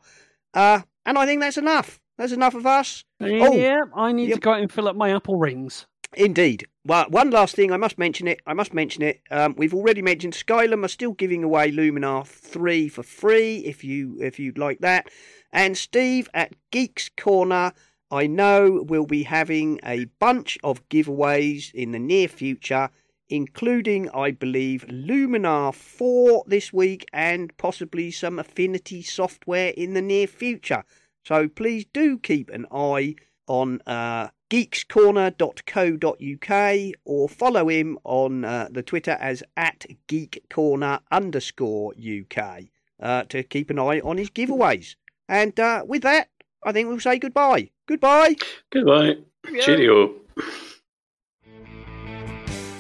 Speaker 2: Uh, and I think that's enough. That's enough of us. Oh,
Speaker 3: yeah, I need
Speaker 2: yep.
Speaker 3: to go out and fill up my Apple rings.
Speaker 2: Indeed. Well, one last thing, I must mention it. I must mention it. Um, we've already mentioned Skylum are still giving away Luminar three for free if you if you'd like that. And Steve at Geeks Corner, I know will be having a bunch of giveaways in the near future, including, I believe, Luminar four this week and possibly some Affinity software in the near future. So please do keep an eye on uh, geekscorner.co.uk or follow him on uh, the Twitter as at geekcorner underscore UK uh, to keep an eye on his giveaways. And uh, with that, I think we'll say goodbye. Goodbye.
Speaker 4: Goodbye. Cheerio.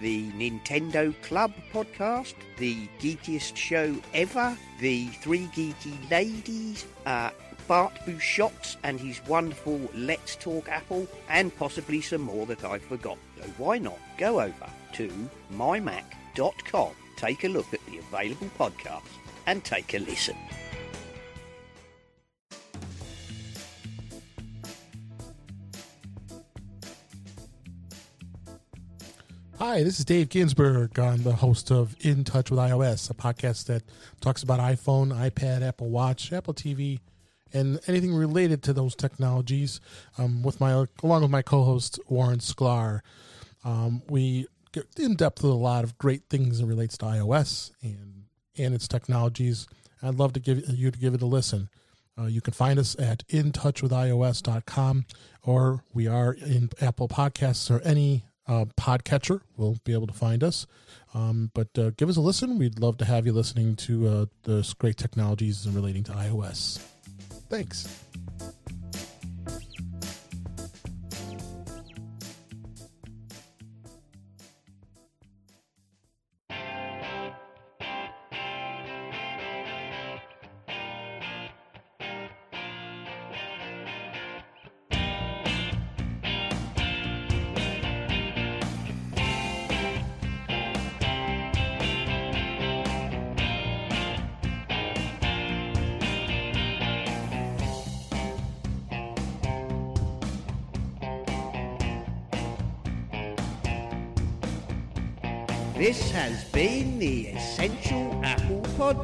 Speaker 2: the Nintendo Club podcast, the geekiest show ever, the Three Geeky Ladies, uh, Bart Busschots and his wonderful Let's Talk Apple, and possibly some more that I've forgotten. So why not go over to mymac.com, take a look at the available podcasts, and take a listen.
Speaker 6: Hi, this is Dave Ginsburg. I'm the host of In Touch with iOS, a podcast that talks about iPhone, iPad, Apple Watch, Apple TV, and anything related to those technologies. Um, with my along with my co-host Warren Sklar, um, we get in depth with a lot of great things that relates to iOS and and its technologies. I'd love to give you to give it a listen. Uh, you can find us at intouchwithios.com or we are in Apple Podcasts or any uh, podcatcher will be able to find us. Um, but uh, give us a listen. We'd love to have you listening to uh, the great technologies relating to iOS. Thanks.